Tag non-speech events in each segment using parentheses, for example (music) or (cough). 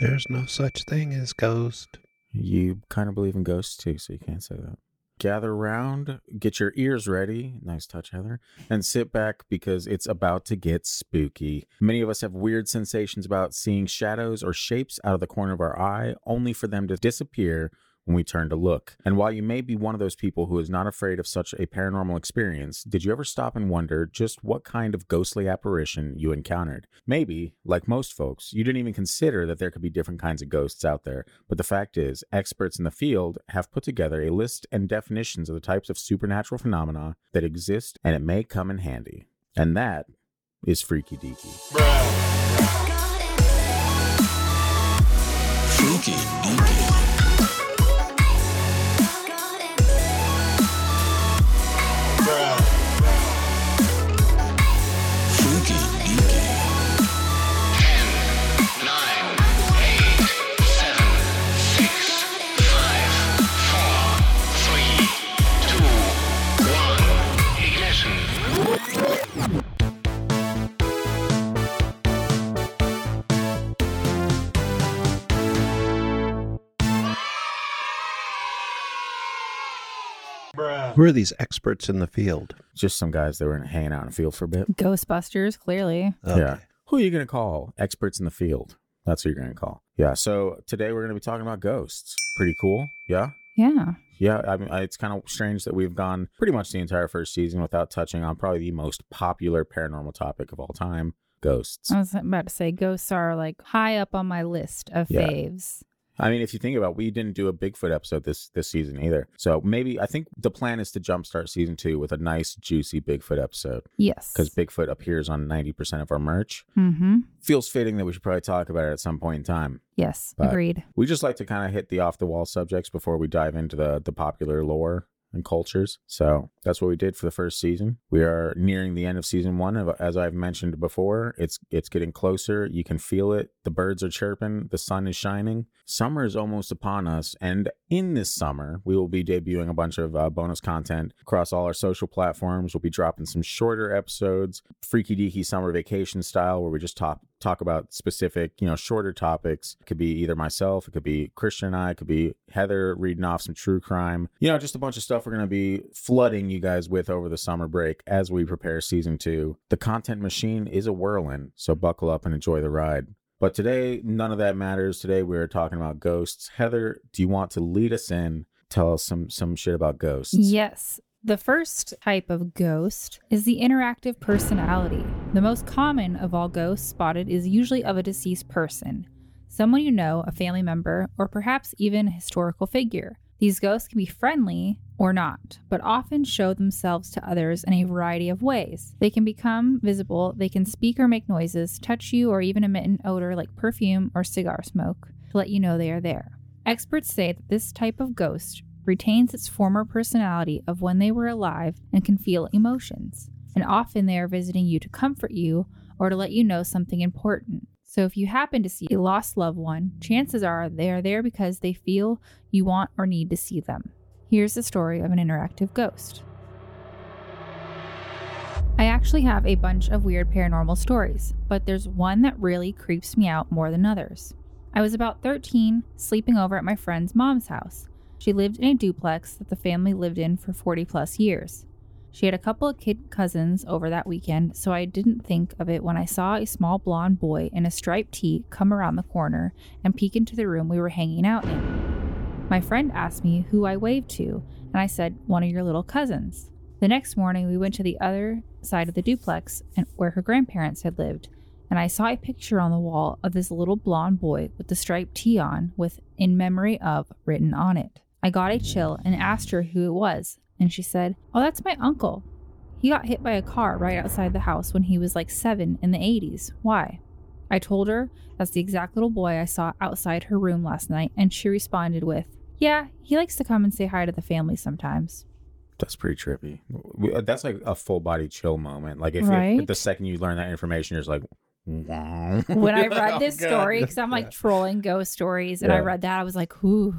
There's no such thing as ghost. You kind of believe in ghosts too, so you can't say that. Gather round, get your ears ready. Nice touch, Heather. And sit back because it's about to get spooky. Many of us have weird sensations about seeing shadows or shapes out of the corner of our eye, only for them to disappear when we turn to look. And while you may be one of those people who is not afraid of such a paranormal experience, did you ever stop and wonder just what kind of ghostly apparition you encountered? Maybe, like most folks, you didn't even consider that there could be different kinds of ghosts out there. But the fact is, experts in the field have put together a list and definitions of the types of supernatural phenomena that exist, and it may come in handy. And that is Freaky Deaky. Freaky deaky. Who are these experts in the field? Just some guys that were hanging out in the field for a bit. Ghostbusters, clearly. Yeah. Who are you going to call? Experts in the field. That's who you're going to call. Yeah. So today we're going to be talking about ghosts. Pretty cool. Yeah. Yeah. Yeah. I mean, it's kind of strange that we've gone pretty much the entire first season without touching on probably the most popular paranormal topic of all time ghosts. I was about to say ghosts are like high up on my list of Yeah. faves. I mean, if you think about, it, we didn't do a Bigfoot episode this this season either. So maybe I think the plan is to jumpstart season two with a nice juicy Bigfoot episode Yes. because Bigfoot appears on ninety percent of our merch. Mm-hmm. Feels fitting that we should probably talk about it at some point in time. Yes. But- Agreed. We just like to kind of hit the off the wall subjects before we dive into the the popular lore and cultures. So that's what we did for the first season. We are nearing the end of season one. As I've mentioned before, it's it's getting closer. You can feel it. The birds are chirping. The sun is shining. Summer is almost upon us. And in this summer, we will be debuting a bunch of uh, bonus content across all our social platforms. We'll be dropping some shorter episodes, freaky deaky summer vacation style, where we just talk talk about specific, you know, shorter topics. It could be either myself, it could be Christian and I, it could be Heather reading off some true crime. You know, just a bunch of stuff we're going to be flooding you guys with over the summer break as we prepare season two. The content machine is a whirlwind, so buckle up and enjoy the ride. But today, none of that matters. Today, we're talking about ghosts. Heather, do you want to lead us in? Tell us some some shit about ghosts. Yes. The first type of ghost is the interactive personality. The most common of all ghosts spotted is usually of a deceased person, someone you know, a family member, or perhaps even a historical figure. These ghosts can be friendly or not, but often show themselves to others in a variety of ways. They can become visible, they can speak or make noises, touch you, or even emit an odor like perfume or cigar smoke to let you know they are there. Experts say that this type of ghost retains its former personality of when they were alive and can feel emotions. And often they are visiting you to comfort you or to let you know something important. So if you happen to see a lost loved one, chances are they are there because they feel you want or need to see them. Here's the story of an interactive ghost. I actually have a bunch of weird paranormal stories, but there's one that really creeps me out more than others. I was about 13, sleeping over at my friend's mom's house. She lived in a duplex that the family lived in for 40 plus years. She had a couple of kid cousins over that weekend, so I didn't think of it when I saw a small blonde boy in a striped tee come around the corner and peek into the room we were hanging out in. My friend asked me who I waved to, and I said, one of your little cousins. The next morning, we went to the other side of the duplex and where her grandparents had lived, and I saw a picture on the wall of this little blonde boy with the striped tee on with in memory of written on it. I got a chill and asked her who it was, and she said, Oh, that's my uncle. He got hit by a car right outside the house when he was like seven in the 80s. Why? I told her that's the exact little boy I saw outside her room last night, and she responded with, Yeah, he likes to come and say hi to the family sometimes. That's pretty trippy. That's like a full body chill moment. Like if, if Right? the second you learn that information, you're just like, wow. When I (laughs) read oh, this Oh, story, because I'm like trolling ghost stories, and I read that, I was like, Ooh.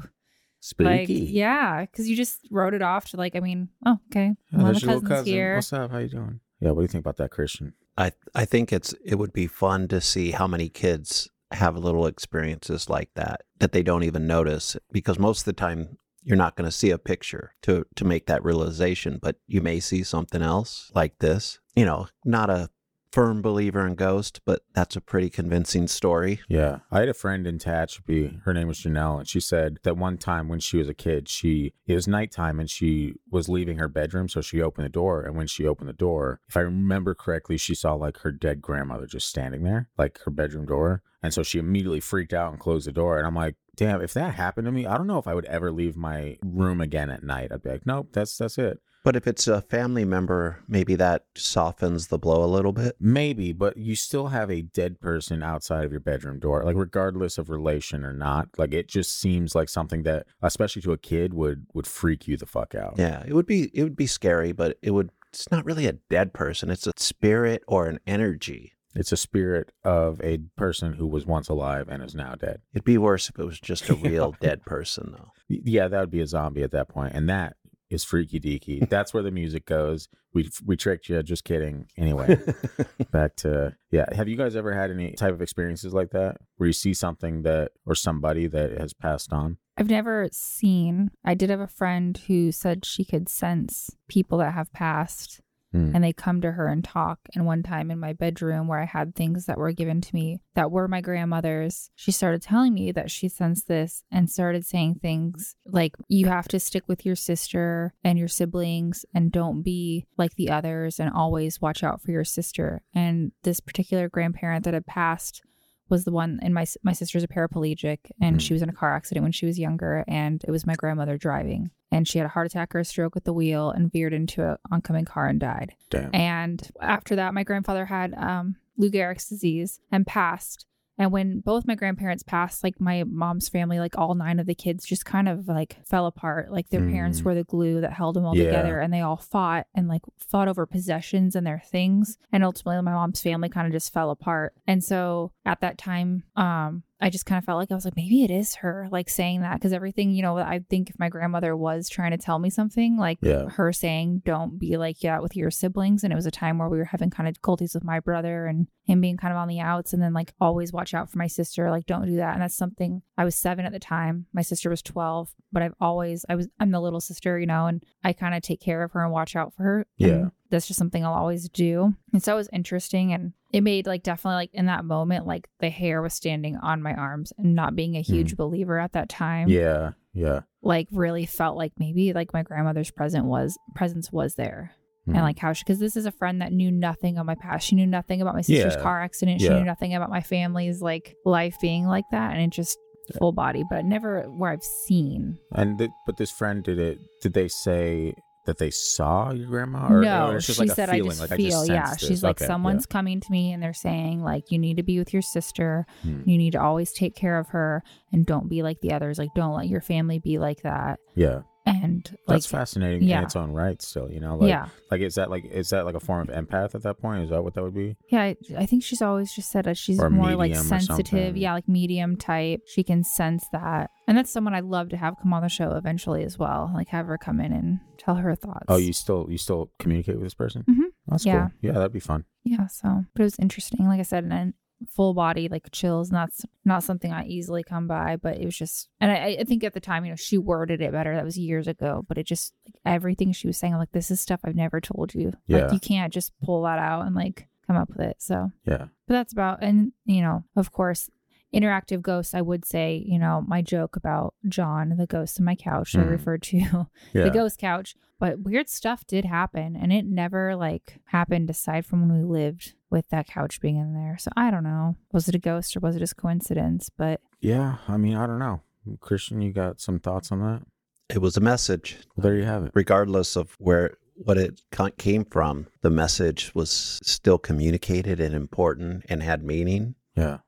Spooky. Like, yeah, because you just wrote it off to like, I mean, oh, okay. Oh, One of there's the your cousins cousin. here. What's up? How you doing? Yeah. What do you think about that, Christian? I I think it's it would be fun to see how many kids have little experiences like that that they don't even notice because most of the time you're not going to see a picture to to make that realization, but you may see something else like this. You know, not a firm believer in ghost, but that's a pretty convincing story. Yeah. I had a friend in Tehachapi. Her name was Janelle, and she said that one time when she was a kid, she it was nighttime and she was leaving her bedroom, so she opened the door. And when she opened the door, if I remember correctly, she saw like her dead grandmother just standing there, like her bedroom door. And so she immediately freaked out and closed the door. And I'm like, damn, if that happened to me, I don't know if I would ever leave my room again at night. I'd be like, nope, that's that's it. But if it's a family member, maybe that softens the blow a little bit. Maybe, but you still have a dead person outside of your bedroom door, like regardless of relation or not. Like it just seems like something that, especially to a kid, would would freak you the fuck out. Yeah, it would be it would be scary, but it would it's not really a dead person. It's a spirit or an energy. It's a spirit of a person who was once alive and is now dead. It'd be worse if it was just a (laughs) real dead person though. Yeah, that would be a zombie at that point, and that is freaky deaky. (laughs) That's where the music goes. We we tricked you. Just kidding. Anyway, (laughs) back to uh, yeah. Have you guys ever had any type of experiences like that where you see something that or somebody that has passed on? I've never seen. I did have a friend who said she could sense people that have passed Hmm. and they come to her and talk. And one time in my bedroom where I had things that were given to me that were my grandmother's, she started telling me that she sensed this and started saying things like, you have to stick with your sister and your siblings and don't be like the others and always watch out for your sister. And this particular grandparent that had passed was the one and my my sister's a paraplegic and Mm. she was in a car accident when she was younger and it was my grandmother driving and she had a heart attack or a stroke at the wheel and veered into an oncoming car and died Damn. and after that my grandfather had um Lou Gehrig's disease and passed and when both my grandparents passed like my mom's family like all nine of the kids just kind of like fell apart like their parents Mm. were the glue that held them all Yeah. together and they all fought and like fought over possessions and their things and ultimately my mom's family kind of just fell apart and so at that time um I just kind of felt like I was like maybe it is her like saying that because everything you know I think if my grandmother was trying to tell me something like Yeah. her saying don't be like that with your siblings and it was a time where we were having kind of difficulties with my brother and him being kind of on the outs and then like always watch out for my sister like don't do that and that's something I was 7 at the time my sister was 12 but I've always I was I'm the little sister you know and I kind of take care of her and watch out for her Yeah. And that's just something I'll always do and so it was interesting and it made like definitely like in that moment like the hair was standing on my arms and not being a huge believer at that time Yeah. Yeah. like really felt like maybe like my grandmother's present was presence was there Hmm. and like how she because this is a friend that knew nothing of my past she knew nothing about my sister's Yeah. car accident she Yeah. knew nothing about my family's like life being like that and it just full body but never where i've seen And th- but this friend did it. Did they say that they saw your grandma? Or, no or she like a said feeling, i just like, feel yeah sensed she's this. like Okay, yeah. someone's coming to me and they're saying like you need to be with your sister Hmm. you need to always take care of her and don't be like the others like don't let your family be like that Yeah. and like That's fascinating yeah. in its own right. Still, you know, like, yeah like is that like is that like a form of empath at that point? Is that what that would be? Yeah, I, I think she's always just said that she's Or more like sensitive. Yeah, like medium type. She can sense that. And that's someone I'd love to have come on the show eventually as well. Like have her come in and tell her thoughts. Oh, you still you still communicate with this person? Mm-hmm. That's Yeah. cool. Yeah, that'd be fun. Yeah, so but it was interesting. Like I said, and then full body like chills. Not not something I easily come by, but it was just. And I, I think at the time, you know, she worded it better. That was years ago, but it just like everything she was saying. I'm like, this is stuff I've never told you. Yeah. Like you can't just pull that out and like come up with it. So Yeah. but that's about and you know of course interactive ghosts i would say you know my joke about john the ghost in my couch i Mhm. referred to (laughs) Yeah. the ghost couch but weird stuff did happen and it never like happened aside from when we lived with that couch being in there so i don't know was it a ghost or was it just coincidence but Yeah. I mean, I don't know. Christian, you got some thoughts on that? It was a message. Well, there you have it. regardless of where what it came from the message was still communicated and important and had meaning Yeah.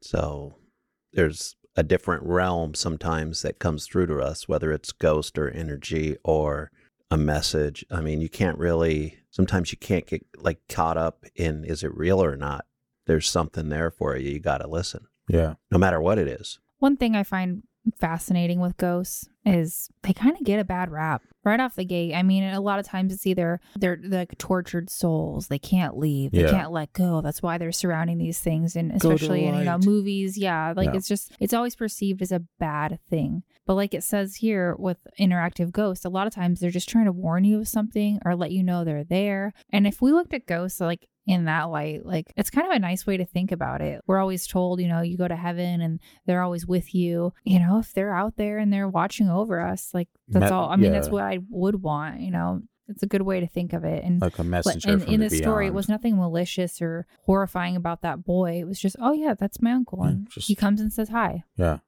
So there's a different realm sometimes that comes through to us whether it's ghost or energy or a message. I mean you can't really sometimes you can't get like caught up in is it real or not? There's something there for you you got to listen. Yeah. no matter what it is. One thing I find fascinating with ghosts is they kind of get a bad rap right off the gate. I mean, a lot of times it's either they're like tortured souls, they can't leave, they Yeah. can't let go. That's why they're surrounding these things, and Go to the especially in you know movies, yeah, like Yeah. it's just it's always perceived as a bad thing. But like it says here with interactive ghosts, a lot of times they're just trying to warn you of something or let you know they're there. And if we looked at ghosts like in that light, like it's kind of a nice way to think about it. We're always told, you know, you go to heaven and they're always with you. You know, if they're out there and they're watching over us, like that's Me- all. I mean, that's what I would want. You know, it's a good way to think of it. And Like a messenger in, from in the the story, it was nothing malicious or horrifying about that boy. It was just, oh yeah, that's my uncle, Yeah, and just- he comes and says hi. Yeah.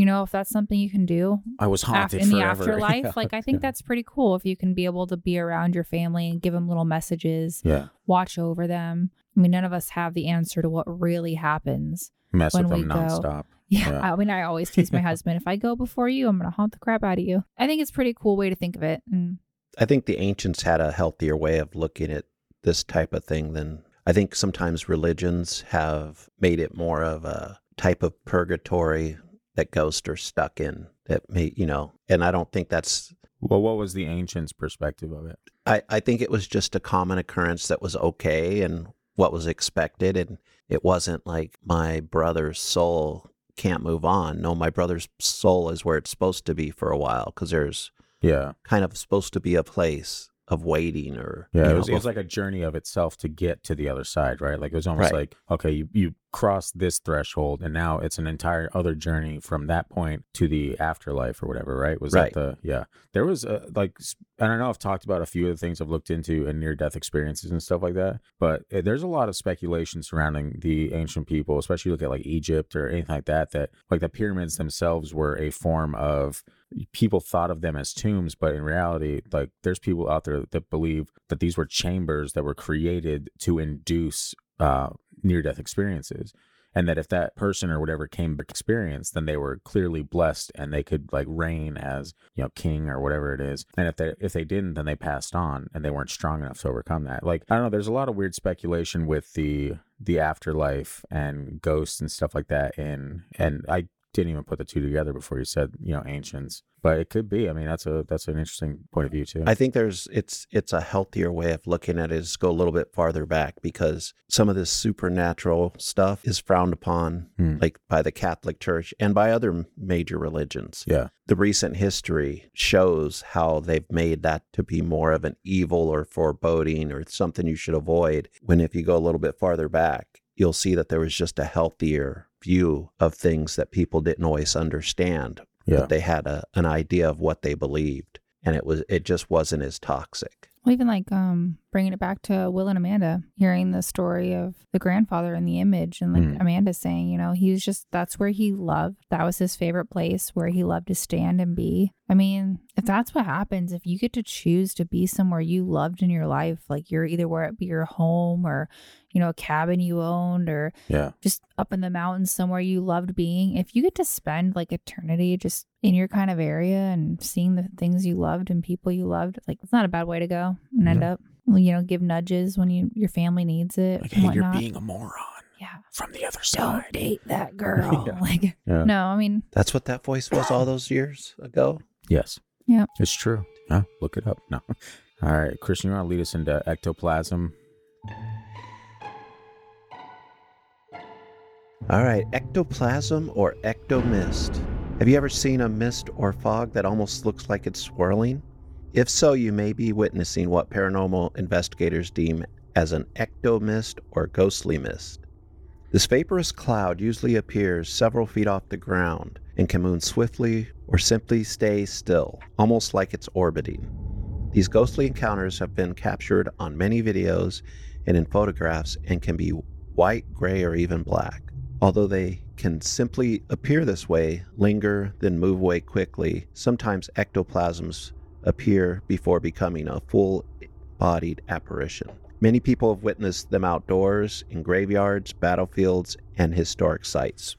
You know, if that's something you can do I was af- haunted in the (laughs) afterlife, Yeah. like I think Yeah. that's pretty cool. If you can be able to be around your family and give them little messages, Yeah. watch over them. I mean, none of us have the answer to what really happens. Mess when with we them go. nonstop. (laughs) Yeah, Yeah. I mean, I always tease my husband if I go before you, I'm gonna haunt the crap out of you. I think it's a pretty cool way to think of it. And I think the ancients had a healthier way of looking at this type of thing than I think sometimes religions have made it more of a type of purgatory that ghosts are stuck in that may you know and I don't think that's Well, what was the ancients' perspective of it? I, I think it was just a common occurrence that was okay and what was expected and it wasn't like my brother's soul can't move on. No, my brother's soul is where it's supposed to be for a while because there's Yeah. kind of supposed to be a place of waiting or Yeah, you it was, it was like a journey of itself to get to the other side, right? Like it was almost Right. like, okay, you, you crossed this threshold and now it's an entire other journey from that point to the afterlife or whatever, right? Was Right. that the, yeah. There was uh like, I don't know, I've talked about a few of the things I've looked into in near death experiences and stuff like that, but uh, there's a lot of speculation surrounding the ancient people, especially look at like Egypt or anything like that, that like the pyramids themselves were a form of people thought of them as tombs, but in reality, like there's people out there that believe that these were chambers that were created to induce uh, near death experiences. And that if that person or whatever came back experience, then they were clearly blessed and they could like reign as, you know, king or whatever it is. And if they if they didn't, then they passed on and they weren't strong enough to overcome that. Like I don't know, there's a lot of weird speculation with the the afterlife and ghosts and stuff like that in and I didn't even put the two together before you said you know ancients but it could be i mean that's a that's an interesting point of view too I think there's it's it's a healthier way of looking at it is go a little bit farther back because some of this supernatural stuff is frowned upon Hmm. like by the Catholic Church and by other major religions. yeah The recent history shows how they've made that to be more of an evil or foreboding or something you should avoid when if you go a little bit farther back you'll see that there was just a healthier view of things that people didn't always understand yeah. but they had a, an idea of what they believed and it was it just wasn't as toxic. Well, even like um, bringing it back to Will and Amanda, hearing the story of the grandfather in the image, and like Mm. Amanda saying, you know, he's just that's where he loved. That was his favorite place where he loved to stand and be. I mean, if that's what happens, if you get to choose to be somewhere you loved in your life, like you're either where it be your home or, you know, a cabin you owned or yeah just up in the mountains somewhere you loved being, if you get to spend like eternity just in your kind of area and seeing the things you loved and people you loved, like it's not a bad way to go and end up, you know, give nudges when you your family needs it. like and hey you're being a moron yeah. from the other side. Don't side date that (laughs) girl. Yeah. Like yeah no, I mean that's what that voice was all those years ago yes Yeah. it's true yeah look it up no (laughs) all right christian you want to lead us into ectoplasm all right ectoplasm or ectomist have you ever seen a mist or fog that almost looks like it's swirling if so you may be witnessing what paranormal investigators deem as an ectomist or ghostly mist This vaporous cloud usually appears several feet off the ground and can move swiftly or simply stay still, almost like it's orbiting. These ghostly encounters have been captured on many videos and in photographs and can be white, gray, or even black. Although they can simply appear this way, linger, then move away quickly, sometimes ectoplasms appear before becoming a full bodied apparition. Many people have witnessed them outdoors, in graveyards, battlefields, and historic sites.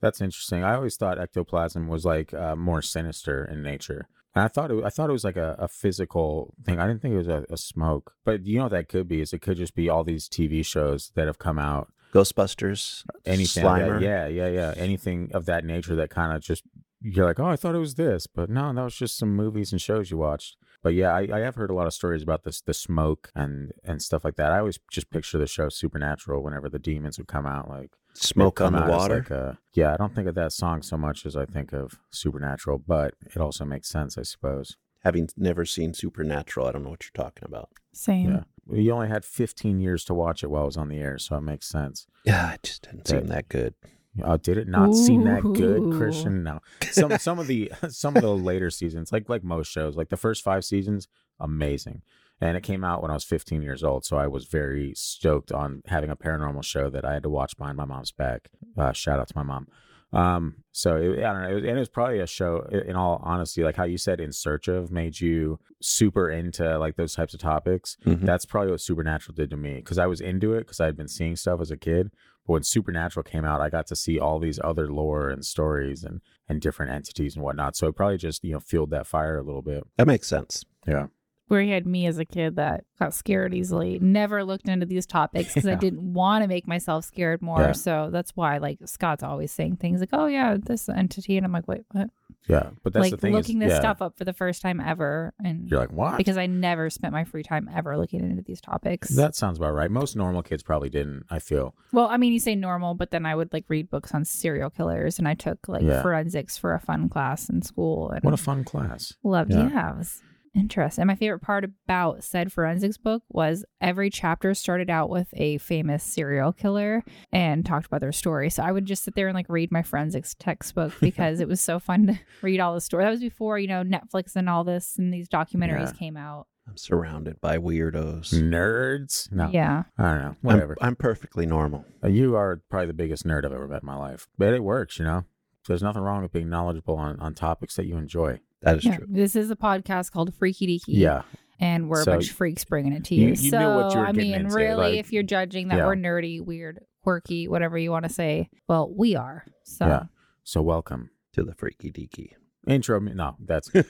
That's interesting. I always thought ectoplasm was like uh, more sinister in nature. And I thought it, I thought it was like a, a physical thing. I didn't think it was a, a smoke. But you know what that could be is it could just be all these TV shows that have come out Ghostbusters, anything Slimer. that. yeah yeah yeah anything of that nature that kind of just you're like oh i thought it was this but no that was just some movies and shows you watched but yeah I, I have heard a lot of stories about this the smoke and and stuff like that i always just picture the show supernatural whenever the demons would come out like Smoke on the water. like a- yeah i don't think of that song so much as i think of supernatural but it also makes sense i suppose Having never seen Supernatural, I don't know what you're talking about. Same. yeah you only had 15 years to watch it while it was on the air so it makes sense Yeah, it just didn't seem that good. Oh, did it not seem that good, Christian? No. Some some of the (laughs) some of the later seasons, like like most shows, like the first five seasons, amazing. And it came out when I was 15 years old, so I was very stoked on having a paranormal show that I had to watch behind my mom's back. Uh, shout out to my mom. Um, so it, I don't know, it was, and it was probably a show. In all honesty, like how you said, "In Search of" made you super into like those types of topics. Mhm. That's probably what Supernatural did to me because I was into it because I had been seeing stuff as a kid. But when Supernatural came out, I got to see all these other lore and stories and and different entities and whatnot. So it probably just you know fueled that fire a little bit. That makes sense. Yeah, Where he had me as a kid that got scared easily, never looked into these topics because I (laughs) didn't want to make myself scared more. Yeah. So that's why, like, Scott's always saying things like, oh, yeah, this entity. And I'm like, wait, what? Yeah. But that's like, the thing. looking is, this yeah, stuff up for the first time ever. And You're like, what? because I never spent my free time ever looking into these topics. that sounds about right. Most normal kids probably didn't. I feel. Well, I mean, you say normal, but then I would like read books on serial killers, and I took like Yeah. forensics for a fun class in school, and What a fun class. loved. Yeah. Yeah. it was interesting. And my favorite part about said forensics book was every chapter started out with a famous serial killer and talked about their story. So I would just sit there and like read my forensics textbook (laughs) because it was so fun to (laughs) read all the story. That was before you know Netflix and all this and these documentaries Yeah. came out. I'm surrounded by weirdos. Nerds? No. Yeah. I don't know. I'm, Whatever. I'm perfectly normal. Uh, You are probably the biggest nerd I've ever met in my life. But it works, you know? There's nothing wrong with being knowledgeable on, on topics that you enjoy. That is Yeah. true. This is a podcast called Freaky Deaky. Yeah. and we're So a bunch of freaks bringing it to you. you- you so knew what you were I mean, into, really, like- if you're judging that Yeah. we're nerdy, weird, quirky, whatever you want to say, well, we are. So Yeah. So welcome. To the freaky deaky. Intro no, that's (laughs) th-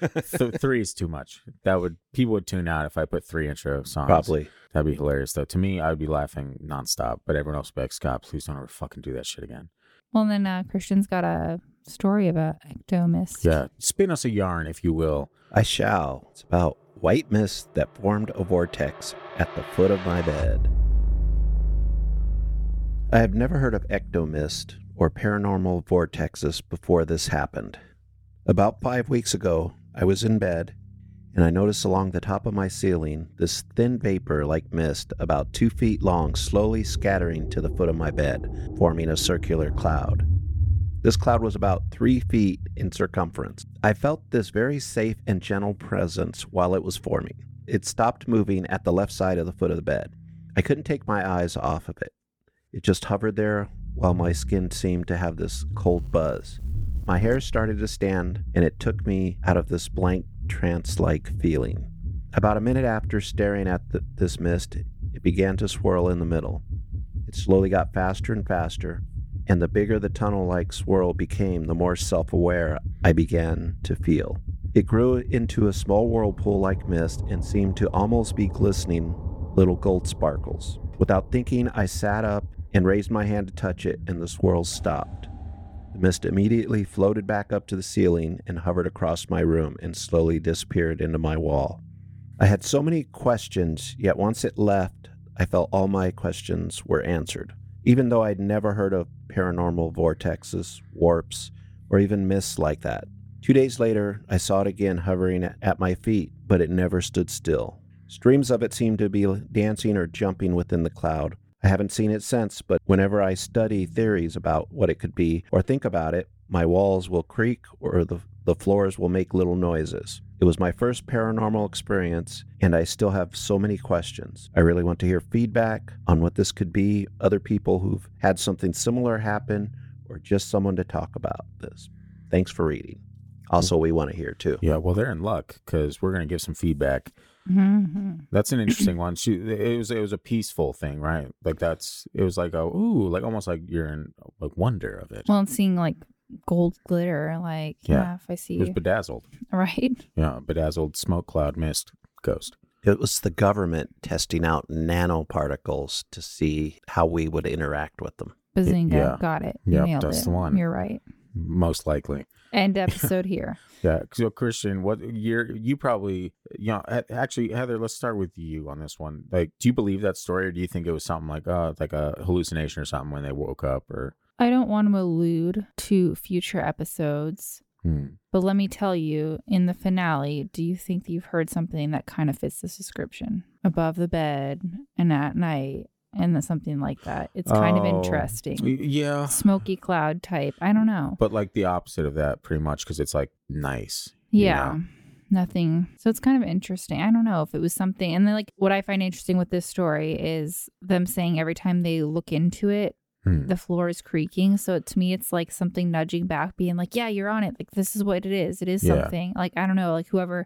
three is too much. That would people would tune out if I put three intro songs. Probably. That'd be hilarious though. To me, I'd be laughing nonstop. But everyone else would be like, Scott, please don't ever fucking do that shit again. Well, then uh, Christian's got a story about ectomist. Yeah. Spin us a yarn, if you will. I shall. It's about white mist that formed a vortex at the foot of my bed. I have never heard of ectomist or paranormal vortexes before this happened. About five weeks ago, I was in bed and I noticed along the top of my ceiling this thin vapor like mist about two feet long slowly scattering to the foot of my bed, forming a circular cloud. This cloud was about three feet in circumference. I felt this very safe and gentle presence while it was forming. It stopped moving at the left side of the foot of the bed. I couldn't take my eyes off of it. It just hovered there while my skin seemed to have this cold buzz. My hair started to stand, and it took me out of this blank, trance like feeling. About a minute after staring at the, this mist, it began to swirl in the middle. It slowly got faster and faster, and the bigger the tunnel like swirl became, the more self aware I began to feel. It grew into a small whirlpool like mist and seemed to almost be glistening little gold sparkles. Without thinking, I sat up and raised my hand to touch it, and the swirls stopped. The mist immediately floated back up to the ceiling and hovered across my room and slowly disappeared into my wall. I had so many questions, yet once it left, I felt all my questions were answered. Even though I'd never heard of paranormal vortexes, warps, or even mists like that. Two days later, I saw it again hovering at my feet, but it never stood still. Streams of it seemed to be dancing or jumping within the cloud. I haven't seen it since, but whenever I study theories about what it could be or think about it, my walls will creak or the, the floors will make little noises. It was my first paranormal experience, and I still have so many questions. I really want to hear feedback on what this could be, other people who've had something similar happen, or just someone to talk about this. Thanks for reading. Also, we want to hear too. Yeah, well, they're in luck because we're gonna give some feedback. Hmm That's an interesting one. She, it was it was a peaceful thing, right? Like that's it was like a ooh, like almost like you're in like wonder of it. Well, and seeing like gold glitter, like, Yeah. yeah, if I see It see, was bedazzled. right? Yeah, bedazzled smoke cloud mist ghost. It was the government testing out nanoparticles to see how we would interact with them. Bazinga. yeah. Got it. You Yep, nailed that's it. the one. You're right. Most likely. End (laughs) episode here. Yeah. So Christian, what you're you probably you know actually Heather, let's start with you on this one. Like, do you believe that story, or do you think it was something like uh like a hallucination or something when they woke up, or I don't want to allude to future episodes, hmm. but let me tell you, in the finale, do you think that you've heard something that kind of fits this description? Above the bed and at night and something like that. It's kind of Oh, interesting. Yeah. Smoky cloud type. I don't know. But like the opposite of that, pretty much, because it's like nice. you Yeah. know? Nothing. So it's kind of interesting. I don't know if it was something. And then, like, what I find interesting with this story is them saying every time they look into it, Hmm. the floor is creaking. So to me, it's like something nudging back, being like, yeah, you're on it. Like, this is what it is. It is Yeah. something. Like, I don't know. Like, whoever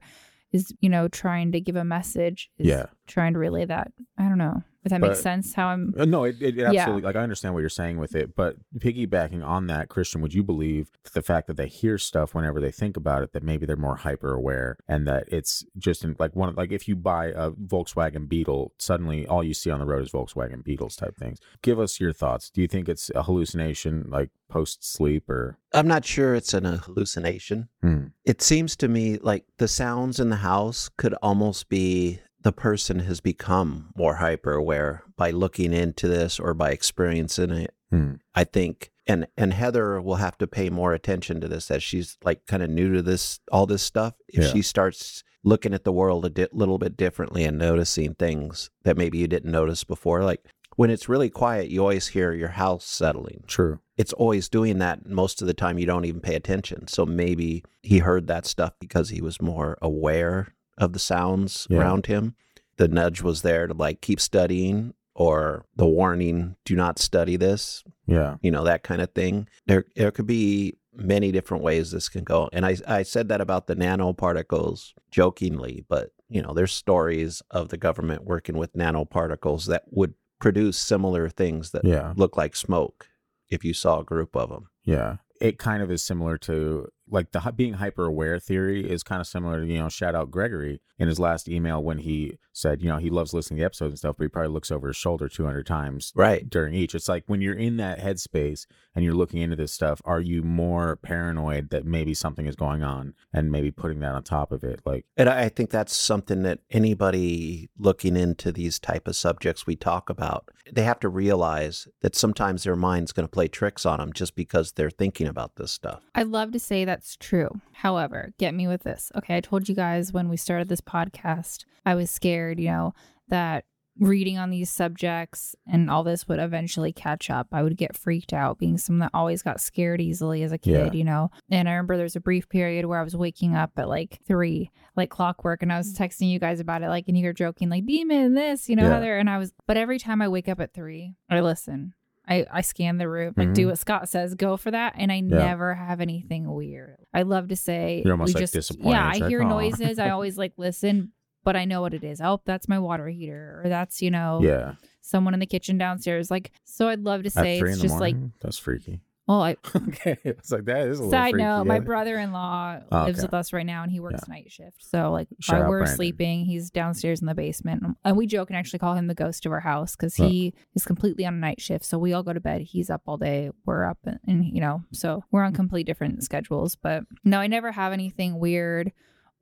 is, you know, trying to give a message is Yeah. trying to relay that. I don't know if that makes sense how I'm. Uh, No, it, it, it Yeah. absolutely. Like I understand what you're saying with it, but piggybacking on that, Christian, would you believe the fact that they hear stuff whenever they think about it, that maybe they're more hyper aware, and that it's just in, like one like if you buy a Volkswagen Beetle, suddenly all you see on the road is Volkswagen Beetles type things. Give us your thoughts. Do you think it's a hallucination, like post sleep, or I'm not sure it's an, a hallucination. Hmm. It seems to me like the sounds in the house could almost be the person has become more hyper aware by looking into this or by experiencing it. Hmm. I think and and Heather will have to pay more attention to this as she's like kind of new to this all this stuff. If Yeah. she starts looking at the world a di- little bit differently and noticing things that maybe you didn't notice before like when it's really quiet you always hear your house settling true? it's always doing that. Most of the time, you don't even pay attention. So maybe he heard that stuff because he was more aware of the sounds Yeah. around him. The nudge was there to like keep studying, or the warning, do not study this, Yeah, you know, that kind of thing. There, there could be many different ways this can go. And I, I said that about the nanoparticles jokingly, but, you know, there's stories of the government working with nanoparticles that would produce similar things that yeah. look like smoke if you saw a group of them. Yeah. It kind of is similar to like the being hyper aware theory is kind of similar to, you know, shout out Gregory in his last email when he said, you know, he loves listening to the episodes and stuff, but he probably looks over his shoulder 200 times Right. during each. It's like when you're in that headspace and you're looking into this stuff, are you more paranoid that maybe something is going on and maybe putting that on top of it? Like, And I I think that's something that anybody looking into these type of subjects we talk about, they have to realize that sometimes their mind's going to play tricks on them just because they're thinking about this stuff. I'd love to say that's true. However, get me with this. Okay, I told you guys when we started this podcast, I was scared, you know, that reading on these subjects and all this would eventually catch up. I would get freaked out being someone that always got scared easily as a kid, Yeah. you know. And I remember there's a brief period where I was waking up at like three, like clockwork, and I was texting you guys about it, like, and you were joking, like, demon, this, you know, Yeah. Heather. And I was, but every time I wake up at three, I listen. I, I scan the room, like do Mhm. what Scott says, go for that, and I never have anything weird. I love to say You're almost, like, just disappointed. yeah. I like, hear "Aw." noises. I (laughs) always like listen, but I know what it is. Oh, that's my water heater, or that's you know yeah. someone in the kitchen downstairs. Like so, I'd love to say it's just like? That's freaky. Well, I (laughs) okay. It's like, that is a little Side freaky. note, my brother-in-law Oh, lives okay. with us right now, and he works Yeah. night shift. So, like, Shout while we're Brandon. sleeping, he's downstairs in the basement, and we joke and actually call him the ghost of our house because Oh. he is completely on a night shift. So we all go to bed. He's up all day. We're up, and, and you know, so we're on complete different schedules. But no, I never have anything weird,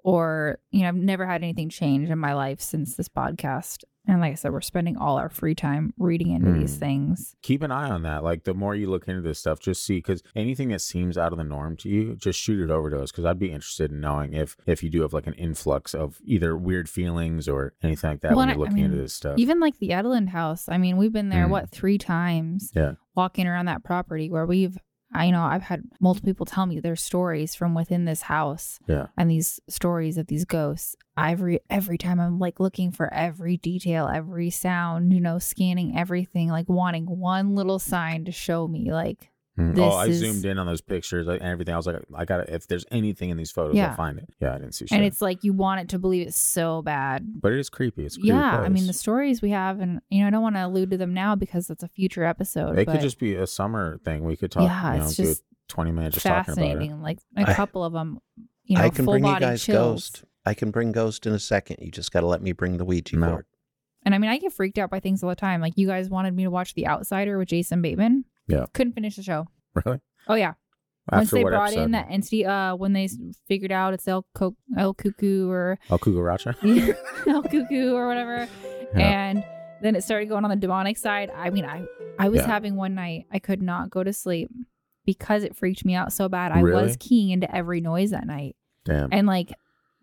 or you know, I've never had anything change in my life since this podcast. And like I said, we're spending all our free time reading into these Hmm. things. keep an eye on that. Like the more you look into this stuff, just see because anything that seems out of the norm to you, just shoot it over to us because I'd be interested in knowing if if you do have like an influx of either weird feelings or anything like that Well, when you're I- I looking into this stuff. Even like the Edlund house. I mean, we've been there, Mm. what, three times yeah, walking around that property where we've, I know I've had multiple people tell me their stories from within this house yeah, and these stories of these ghosts. Every, every time I'm like looking for every detail, every sound, you know, scanning everything, like wanting one little sign to show me, like, Mm. This oh, I is- zoomed in on those pictures and everything. I was like, I got to If there's anything in these photos, Yeah. I'll find it. Yeah, I didn't see. Shit. and it's like you want it to believe it's so bad. but it is creepy. It's creepy Yeah. I mean, the stories we have, and, you know, I don't want to allude to them now because it's a future episode. it but could just be a summer thing. We could talk. Yeah, you know, it's just twenty minutes just talking about it. fascinating. Like a couple of them, you know, I can full bring you body guys chills. Ghost. I can bring Ghost in a second. You just got to let me bring the Ouija No. board. And I mean, I get freaked out by things all the time. Like you guys wanted me to watch The Outsider with Jason Bateman. Yeah. Couldn't finish the show. Really? Oh yeah. Once they brought episode? in that entity, uh, when they figured out it's El, Co- El Cuckoo or El Cucaracha? (laughs) El Cuckoo or whatever, Yeah. and then it started going on the demonic side. I mean, I I was Yeah. having one night I could not go to sleep because it freaked me out so bad. I Really? was keying into every noise that night, Damn. and like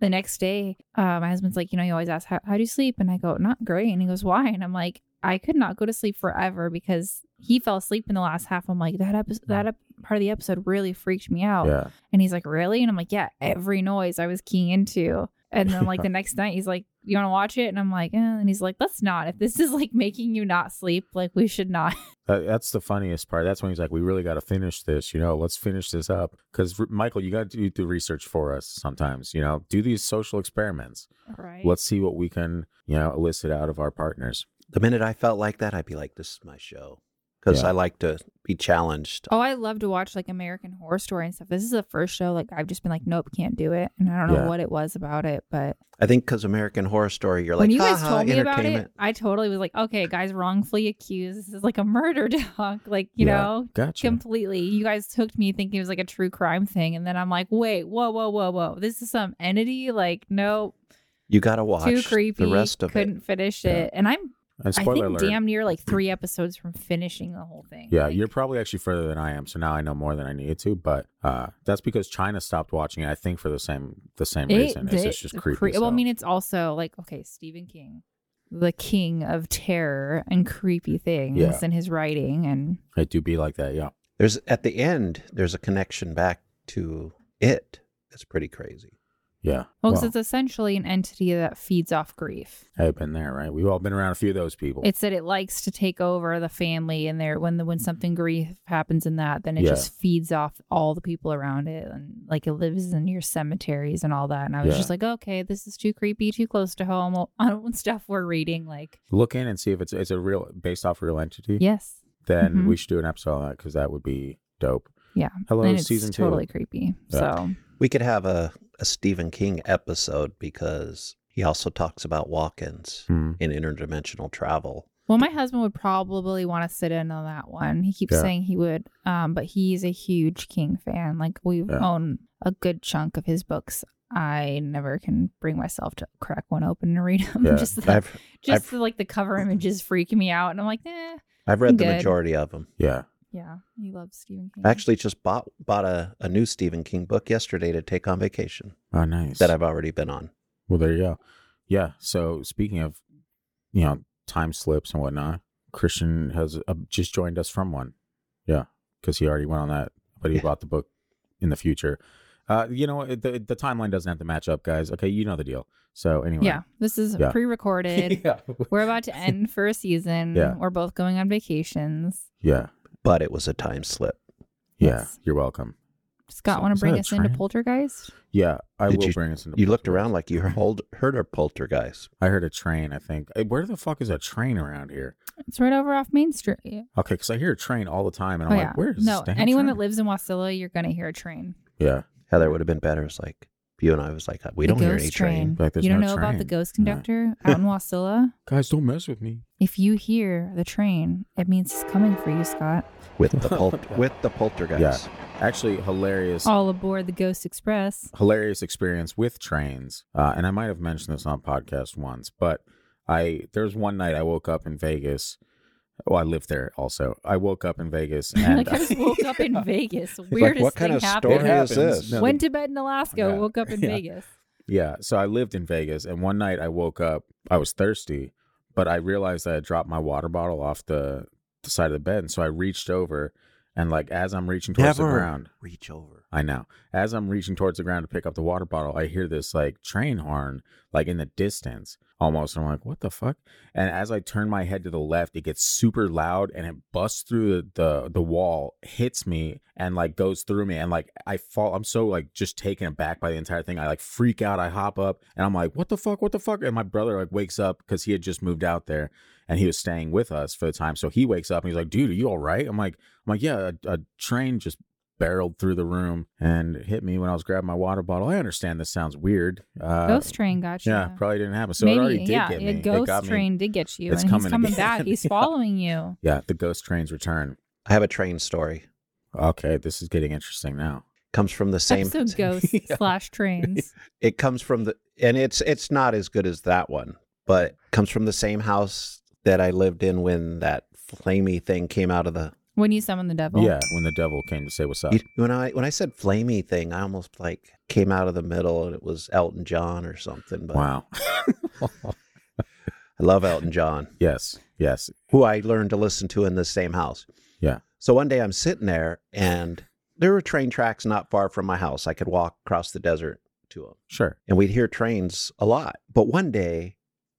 the next day, uh, my husband's like, you know, you always ask how how do you sleep, and I go, not great, and he goes, why, and I'm like, I could not go to sleep forever because he fell asleep in the last half. I'm like, that episode, that ep- part of the episode really freaked me out. yeah. And he's like, Really? And I'm like, Yeah, every noise I was keying into. And then, like, the (laughs) next night, he's like, You want to watch it? And I'm like, eh. And he's like, Let's not. If this is like making you not sleep, like, we should not. (laughs) That, that's the funniest part. That's when he's like, "We really got to finish this. You know, let's finish this up." Because Michael, you got to do the research for us sometimes. You know, do these social experiments. Right. Let's see what we can, you know, elicit out of our partners. The minute I felt like that, I'd be like, "This is my show," because Yeah. I like to be challenged. Oh, I love to watch like American Horror Story and stuff. This is the first show like I've just been like, nope, can't do it. And I don't know Yeah. what it was about it, but I think because American Horror Story, you're like, when you guys "Ha ha, told me about it, entertainment." I totally was like, okay, guys, wrongfully accused. This is like a murder (laughs) doc, like you Yeah. know, Gotcha. completely. You guys hooked me thinking it was like a true crime thing, and then I'm like, wait, whoa, whoa, whoa, whoa, this is some entity. Like, no, You got to watch too creepy. the rest of it. Couldn't it. finish Yeah. it, and I'm and I think alert. damn near like three episodes from finishing the whole thing. Yeah, Like, you're probably actually further than I am, so now I know more than I needed to. But uh, that's because China stopped watching it. I think for the same the same it, reason. It's, it- it's just creepy. cre- Well, I mean, it's also like okay, Stephen King, the king of terror and creepy things Yeah. in his writing, and it do be like that. Yeah, There's at the end, there's a connection back to it. That's pretty crazy. Yeah. well, 'cause Well, it's essentially an entity that feeds off grief. I've been there, right? We've all been around a few of those people. It's that it likes to take over the family, and there when the when something grief happens in that, then it Yeah. just feeds off all the people around it, and like it lives in your cemeteries and all that. And I was Yeah. just like, okay, this is too creepy, too close to home on (laughs) stuff we're reading. Like, Look in and see if it's it's a real based off real entity. yes, Then Mhm. we should do an episode on that because that would be dope. yeah, Hello, and it's season two. totally creepy. Yeah. So We could have a, a Stephen King episode because he also talks about walk-ins Hmm. in interdimensional travel. Well, my husband would probably want to sit in on that one. He keeps Yeah. saying he would, um, but he's a huge King fan. Like we Yeah. own a good chunk of his books. I never can bring myself to crack one open and read them. (laughs) Yeah. just the, I've just I've- the, like the cover images freak me out, and I'm like, eh. I've read the Good. majority of them. Yeah. Yeah, he loves Stephen King. I actually just bought bought a, a new Stephen King book yesterday to take on vacation Oh, nice. that I've already been on. Well, there you go. Yeah. So speaking of, you know, time slips and whatnot, Christian has uh, just joined us from one. Yeah, because he already went on that, but he Yeah. bought the book in the future. Uh, you know, the the timeline doesn't have to match up, guys. Okay, you know the deal. So anyway, yeah, this is Yeah. pre-recorded. (laughs) yeah, We're about to end for a season. Yeah. We're both going on vacations. yeah, But it was a time slip. yeah. Yes. You're welcome. Scott, So- want to bring us into train? Poltergeist? Yeah, I Did will you- bring us into. You looked around like you (laughs) heard, heard a poltergeist. I heard a train. I think. Where the fuck is a train around here? It's right over off Main Street. Okay, because I hear a train all the time, and oh I'm yeah. like, where's no, this anyone train? that lives in Wasilla, you're gonna hear a train. Yeah, Heather would have been better. It's like you and I was like, we The don't hear ghost any train. Like, you don't no know about the train. ghost No. conductor (laughs) out in Wasilla? guys, don't mess with me. If you hear the train, it means it's coming for you, Scott. with the (laughs) pol- with the poltergeist. Actually, hilarious. All aboard the Ghost Express. hilarious experience with trains. Uh, and I might have mentioned this on podcast once, but I there's one night I woke up in Vegas. Well, I lived there also. I woke up in Vegas (laughs) and like I just woke up in (laughs) Vegas. like, Weirdest what kind thing of happened. story is this? No, Went to bed in Alaska, Yeah. woke up in (laughs) Yeah. Vegas. Yeah, so I lived in Vegas, and one night I woke up. I was thirsty, but I realized I had dropped my water bottle off the, the side of the bed, and so I reached over, and like as I'm reaching towards the ground, reach over. I know. As I'm reaching towards the ground to pick up the water bottle, I hear this like train horn, like in the distance almost. And I'm like, what the fuck? And as I turn my head to the left, it gets super loud and it busts through the, the, the wall, hits me, and like goes through me. And like I fall, I'm so like just taken aback by the entire thing. I like freak out. I hop up and I'm like, what the fuck? What the fuck? And my brother like wakes up because he had just moved out there and he was staying with us for the time. So he wakes up and he's like, dude, are you all right? I'm like, I'm like, yeah, a, a train just barreled through the room and hit me when I was grabbing my water bottle. I understand this sounds weird. Uh, Ghost train got you. Yeah, probably didn't happen. So Maybe, it already did yeah, get me. a It ghost got me- train did get you, It's and he's coming coming again. back. He's (laughs) Yeah. following you. Yeah, the ghost train's return. I have a train story. Okay, this is getting interesting now. Comes from the same. Episode (laughs) ghosts Yeah. slash trains. (laughs) It comes from the, and it's it's not as good as that one, but comes from the same house that I lived in when that flamey thing came out of the. When you summon the devil. Yeah, when the devil came to say what's up. You- When I when I said flamey thing, I almost like came out of the middle, and it was Elton John or something. But Wow. (laughs) I love Elton John. yes, yes. who I learned to listen to in the same house. Yeah. So one day I'm sitting there and there were train tracks not far from my house. I could walk across the desert to them. Sure. And we'd hear trains a lot. But one day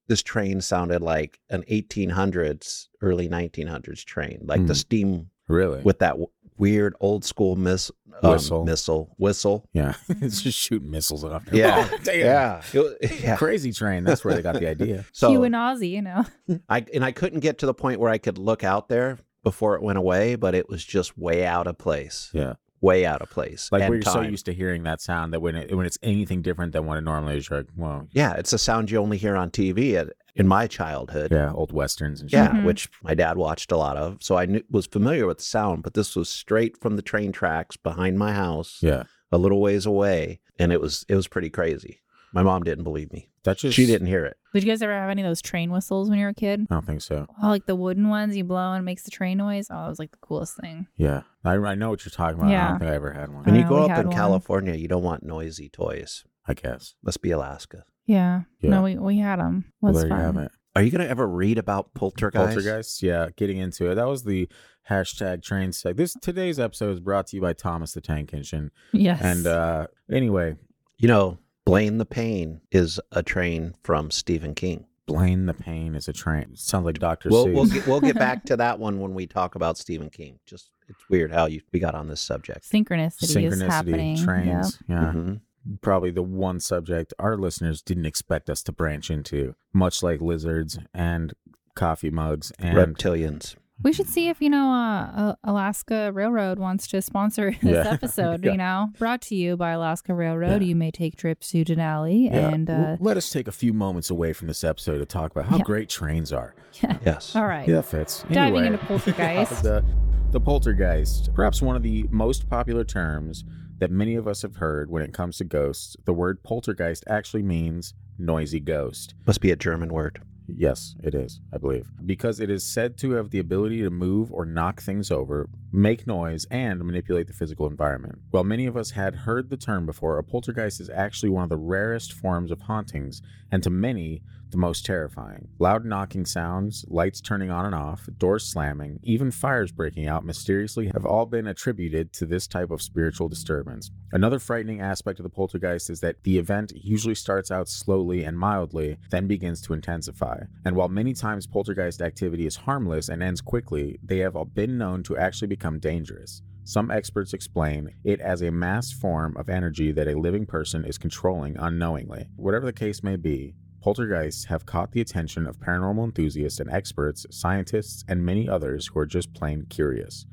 this train sounded like an 1800s, early 1900s train, like the Hmm. steam Really? with that w- weird old school miss, um, Whistle. missile whistle. yeah. (laughs) it's just shooting missiles off. Yeah. (laughs) Oh, damn. Yeah. It (laughs) yeah. Crazy train. That's where they got the idea. So Hugh and Ozzy, you know. I and I couldn't get to the point where I could look out there before it went away, but it was just way out of place. Yeah. Way out of place. Like and we're so used to hearing that sound that when it, when it's anything different than what it normally is, you're like, well, Yeah, it's a sound you only hear on TV at, in my childhood. yeah, old westerns and shit. Yeah, Mhm. which my dad watched a lot of. So I knew, was familiar with the sound, but this was straight from the train tracks behind my house, Yeah. a little ways away, and it was it was pretty crazy. My mom didn't believe me. That just She didn't hear it. Did you guys ever have any of those train whistles when you were a kid? I don't think so. Oh, like the wooden ones you blow and it makes the train noise. Oh, it was like the coolest thing. Yeah. I, I know what you're talking about. I Yeah. don't think I ever had one. When you go up in one. California, you don't want noisy toys. I guess. Must be Alaska. Yeah. Yeah. No, we we had them. Well, Was there fun. you have it. Are you going to ever read about poltergeist? Poltergeist, yeah, getting into it. That was the hashtag train seg. This today's episode is brought to you by Thomas the Tank Engine. Yes. And uh anyway, You know, Blaine the Pain is a train from Stephen King. Blaine the Pain is a train. Sounds like Doctor We'll Seuss. we'll get, we'll get back (laughs) to that one when we talk about Stephen King. Just it's weird how you we got on this subject. synchronicity, is happening. Synchronicity, trains. Yeah. Mhm. Probably the one subject our listeners didn't expect us to branch into, much like lizards and coffee mugs and Reptilians. We should see if you know uh, uh, Alaska Railroad wants to sponsor (laughs) this Yeah. episode. (laughs) Yeah. You know, brought to you by Alaska Railroad. Yeah. You may take trips to Denali, Yeah. and uh, L- let us take a few moments away from this episode to talk about how Yeah. great trains are. (laughs) Yes. all right. Yeah, that fits. Diving into poltergeist. the, the poltergeist, perhaps one of the most popular terms that many of us have heard when it comes to ghosts. The word poltergeist actually means noisy ghost. Must be a German word. Yes, it is, I believe. Because it is said to have the ability to move or knock things over, make noise, and manipulate the physical environment. While many of us had heard the term before, a poltergeist is actually one of the rarest forms of hauntings, and to many, the most terrifying. Loud knocking sounds, lights turning on and off, doors slamming, even fires breaking out mysteriously have all been attributed to this type of spiritual disturbance. Another frightening aspect of the poltergeist is that the event usually starts out slowly and mildly, then begins to intensify. And while many times poltergeist activity is harmless and ends quickly, they have been known to actually become dangerous. Some experts explain it as a mass form of energy that a living person is controlling unknowingly. Whatever the case may be, poltergeists have caught the attention of paranormal enthusiasts and experts, scientists, and many others who are just plain curious.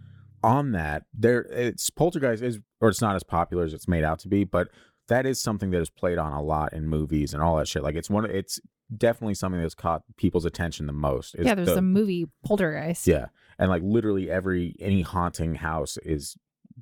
On that, there it's poltergeist is or it's not as popular as it's made out to be, but that is something that is played on a lot in movies and all that shit. Like it's one of it's definitely something that's caught people's attention the most. yeah, there's the- a movie Poltergeist. yeah, and like literally every any haunting house is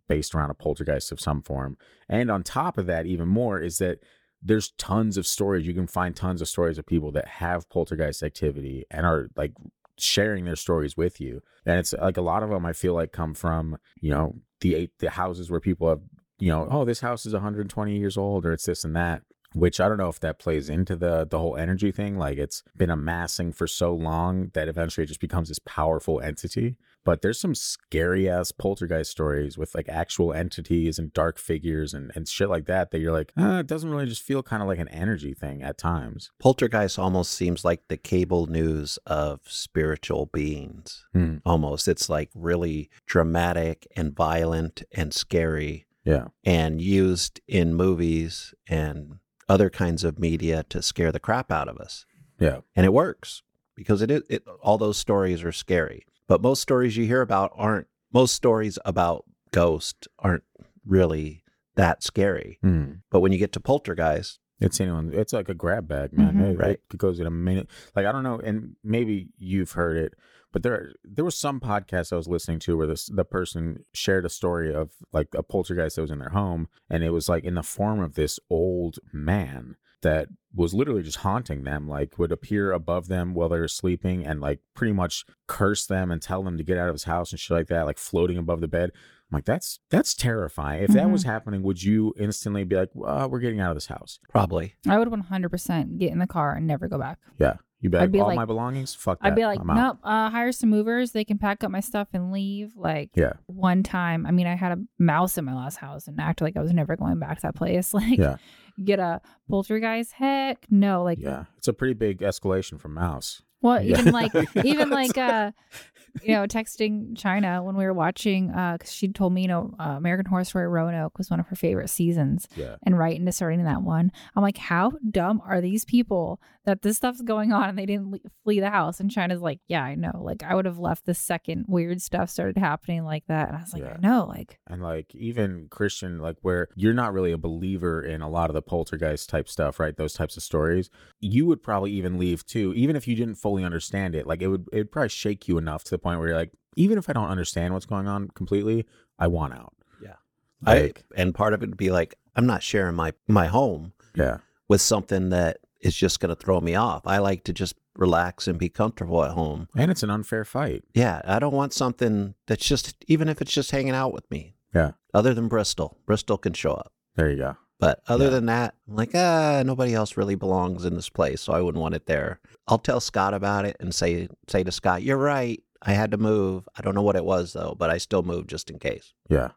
based around a poltergeist of some form. And on top of that, even more is that there's tons of stories. You can find tons of stories of people that have poltergeist activity and are like sharing their stories with you. And it's like a lot of them I feel like come from you know the eight the houses where people have you know oh this house is 120 years old or it's this and that which I don't know if that plays into the the whole energy thing. Like it's been amassing for so long that eventually it just becomes this powerful entity. But there's some scary ass poltergeist stories with like actual entities and dark figures and, and shit like that that you're like, uh, it doesn't really just feel kind of like an energy thing at times. Poltergeist almost seems like the cable news of spiritual beings. Hmm. Almost. It's like really dramatic and violent and scary Yeah. and used in movies and other kinds of media to scare the crap out of us. Yeah. And it works because it, is- it all those stories are scary. But most stories you hear about aren't most stories about ghosts aren't really that scary. Mm. But when you get to poltergeist, It's anyone. It's like a grab bag, man. Mhm. It, Right. it goes in a minute. Like I don't know, and maybe you've heard it, but there there was some podcast I was listening to where this the person shared a story of like a poltergeist that was in their home, and it was like in the form of this old man that was literally just haunting them. Like would appear above them while they were sleeping, and like pretty much curse them and tell them to get out of his house and shit like that. Like floating above the bed. I'm like, that's that's terrifying. If that was happening, would you instantly be like, well, "We're getting out of this house"? probably. I would 100% get in the car and never go back. Yeah. You'd be I'd like, be all like- my belongings? Fuck that. I'd be like, I'm out. nope, uh, hire some movers. They can pack up my stuff and leave. Like, Yeah. one time, I mean, I had a mouse in my last house and acted like I was never going back to that place. (laughs) Like, Yeah. Get a poltergeist? Heck no. Like, Yeah. It's a pretty big escalation from Mouse. well, Yeah. even like, (laughs) even like, uh, you know, texting China when we were watching, uh, because she told me, you know, uh, American Horror Story Roanoke was one of her favorite seasons. Yeah. and right into starting that one. I'm like, how dumb are these people that this stuff's going on and they didn't le- flee the house? And China's like, yeah, I know. Like, I would have left the second weird stuff started happening like that. And I was like, Yeah. I know. Like, And like even Christian, like where you're not really a believer in a lot of the poltergeist type stuff, right? Those types of stories, you would probably even leave too, even if you didn't fully understand it. Like it would, it would probably shake you enough to the point where you're like, even if I don't understand what's going on completely, I want out. Yeah. Like, I and part of it would be like, I'm not sharing my my home yeah, with something that is just going to throw me off. I like to just relax and be comfortable at home. and it's an unfair fight. Yeah, I don't want something that's just even if it's just hanging out with me. Yeah. Other than Bristol, Bristol can show up. There you go. But other Yeah. than that, I'm like, ah, nobody else really belongs in this place, so I wouldn't want it there. I'll tell Scott about it and say say to Scott, "You're right. I had to move. I don't know what it was though, but I still moved just in case." Yeah.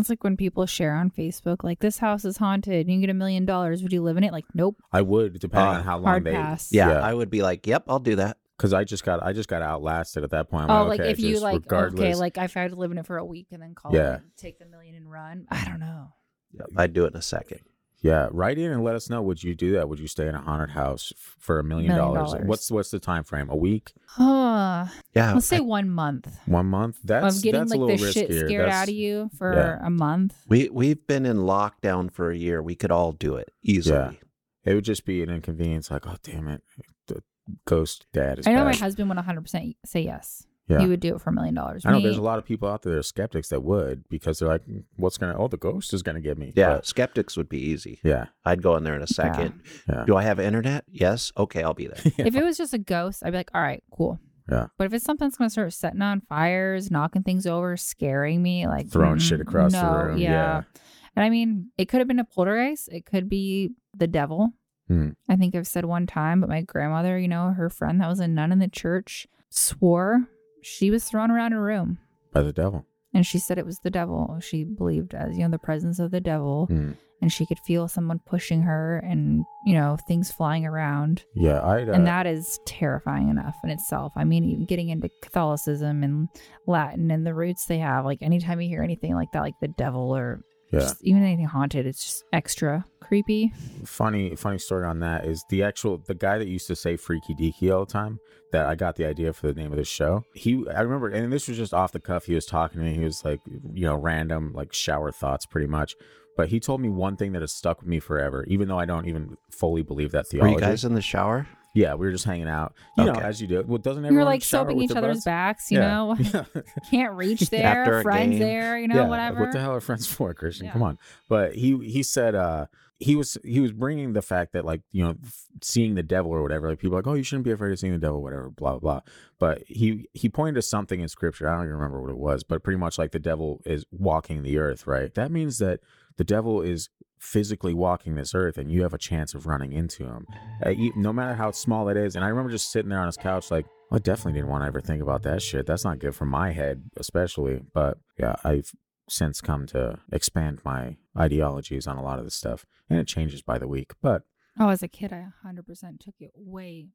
It's like when people share on Facebook, like, this house is haunted. and You can get a million dollars. Would you live in it? Like, nope. I would, depending Uh, on how long Hard they, pass. Yeah, Yeah. I would be like, "Yep, I'll do that." because I just got, I just got outlasted at that point. I'm oh, like, like okay, if you just like, regardless, okay, like if I had to live in it for a week and then call Yeah. it, take the million and run. I don't know. Yep, I'd do it in a second. Yeah, write in and let us know. Would you do that? Would you stay in a haunted house f- for a million Million dollars? dollars. What's what's the time frame? A week? Uh, Yeah, let's say I- one month One month? That's of getting that's like a the little shit riskier. scared That's- out of you for yeah. a month. we we've been in lockdown for a year. We could all do it easily. Yeah. It would just be an inconvenience. Like, oh damn it, the ghost dad is. I know my back. husband would 100% say yes. Yeah. He would do it for a million dollars. I know Me- there's a lot of people out there that are skeptics that would because they're like, what's gonna? Oh, the ghost is gonna get me. Yeah, But, skeptics would be easy. yeah, I'd go in there in a second. yeah, Do I have internet? Yes. Okay, I'll be there. (laughs) If it was just a ghost, I'd be like, all right, cool. Yeah. But if it's something that's going to start setting on fires, knocking things over, scaring me, like Throwing mm, shit across the room, Yeah. yeah. And I mean, it could have been a poltergeist. It could be the devil. Hmm. I think I've said one time, but my grandmother, you know, her friend that was a nun in the church swore she was thrown around a room. by the devil. And she said it was the devil. She believed as, you know, the presence of the devil. Hmm. And she could feel someone pushing her and, you know, things flying around. Yeah, I. Uh, and that is terrifying enough in itself. I mean, even getting into Catholicism and Latin and the roots they have, like anytime you hear anything like that, like the devil or yeah. just even anything haunted, it's just extra creepy. funny funny story on that is the actual the guy that used to say freaky deaky all the time that I got the idea for the name of this show. He I remember and this was just off the cuff. He was talking to me. He was like, you know, random like shower thoughts pretty much. But he told me one thing that has stuck with me forever, even though I don't even fully believe that Were theology. you guys in the shower? Yeah, we were just hanging out. You know, as you do. Well, doesn't You're everyone like shower soaping each other's butts? backs, you Yeah. know, (laughs) (laughs) can't reach (laughs) After there, a friends game. there, you know, Yeah, whatever. What the hell are friends for, Christian? Yeah. Come on. But he he said uh he was he was bringing the fact that like you know f- seeing the devil or whatever like people are like oh you shouldn't be afraid of seeing the devil whatever blah blah blah but he he pointed to something in scripture i don't even remember what it was but pretty much like the devil is walking the earth right that means that the devil is physically walking this earth and you have a chance of running into him uh, no matter how small it is and i remember just sitting there on his couch like I definitely didn't want to ever think about that shit. That's not good for my head, especially. But yeah, I've since come to expand my ideologies on a lot of this stuff, and it changes by the week. But oh, as a kid, I 100% took it way,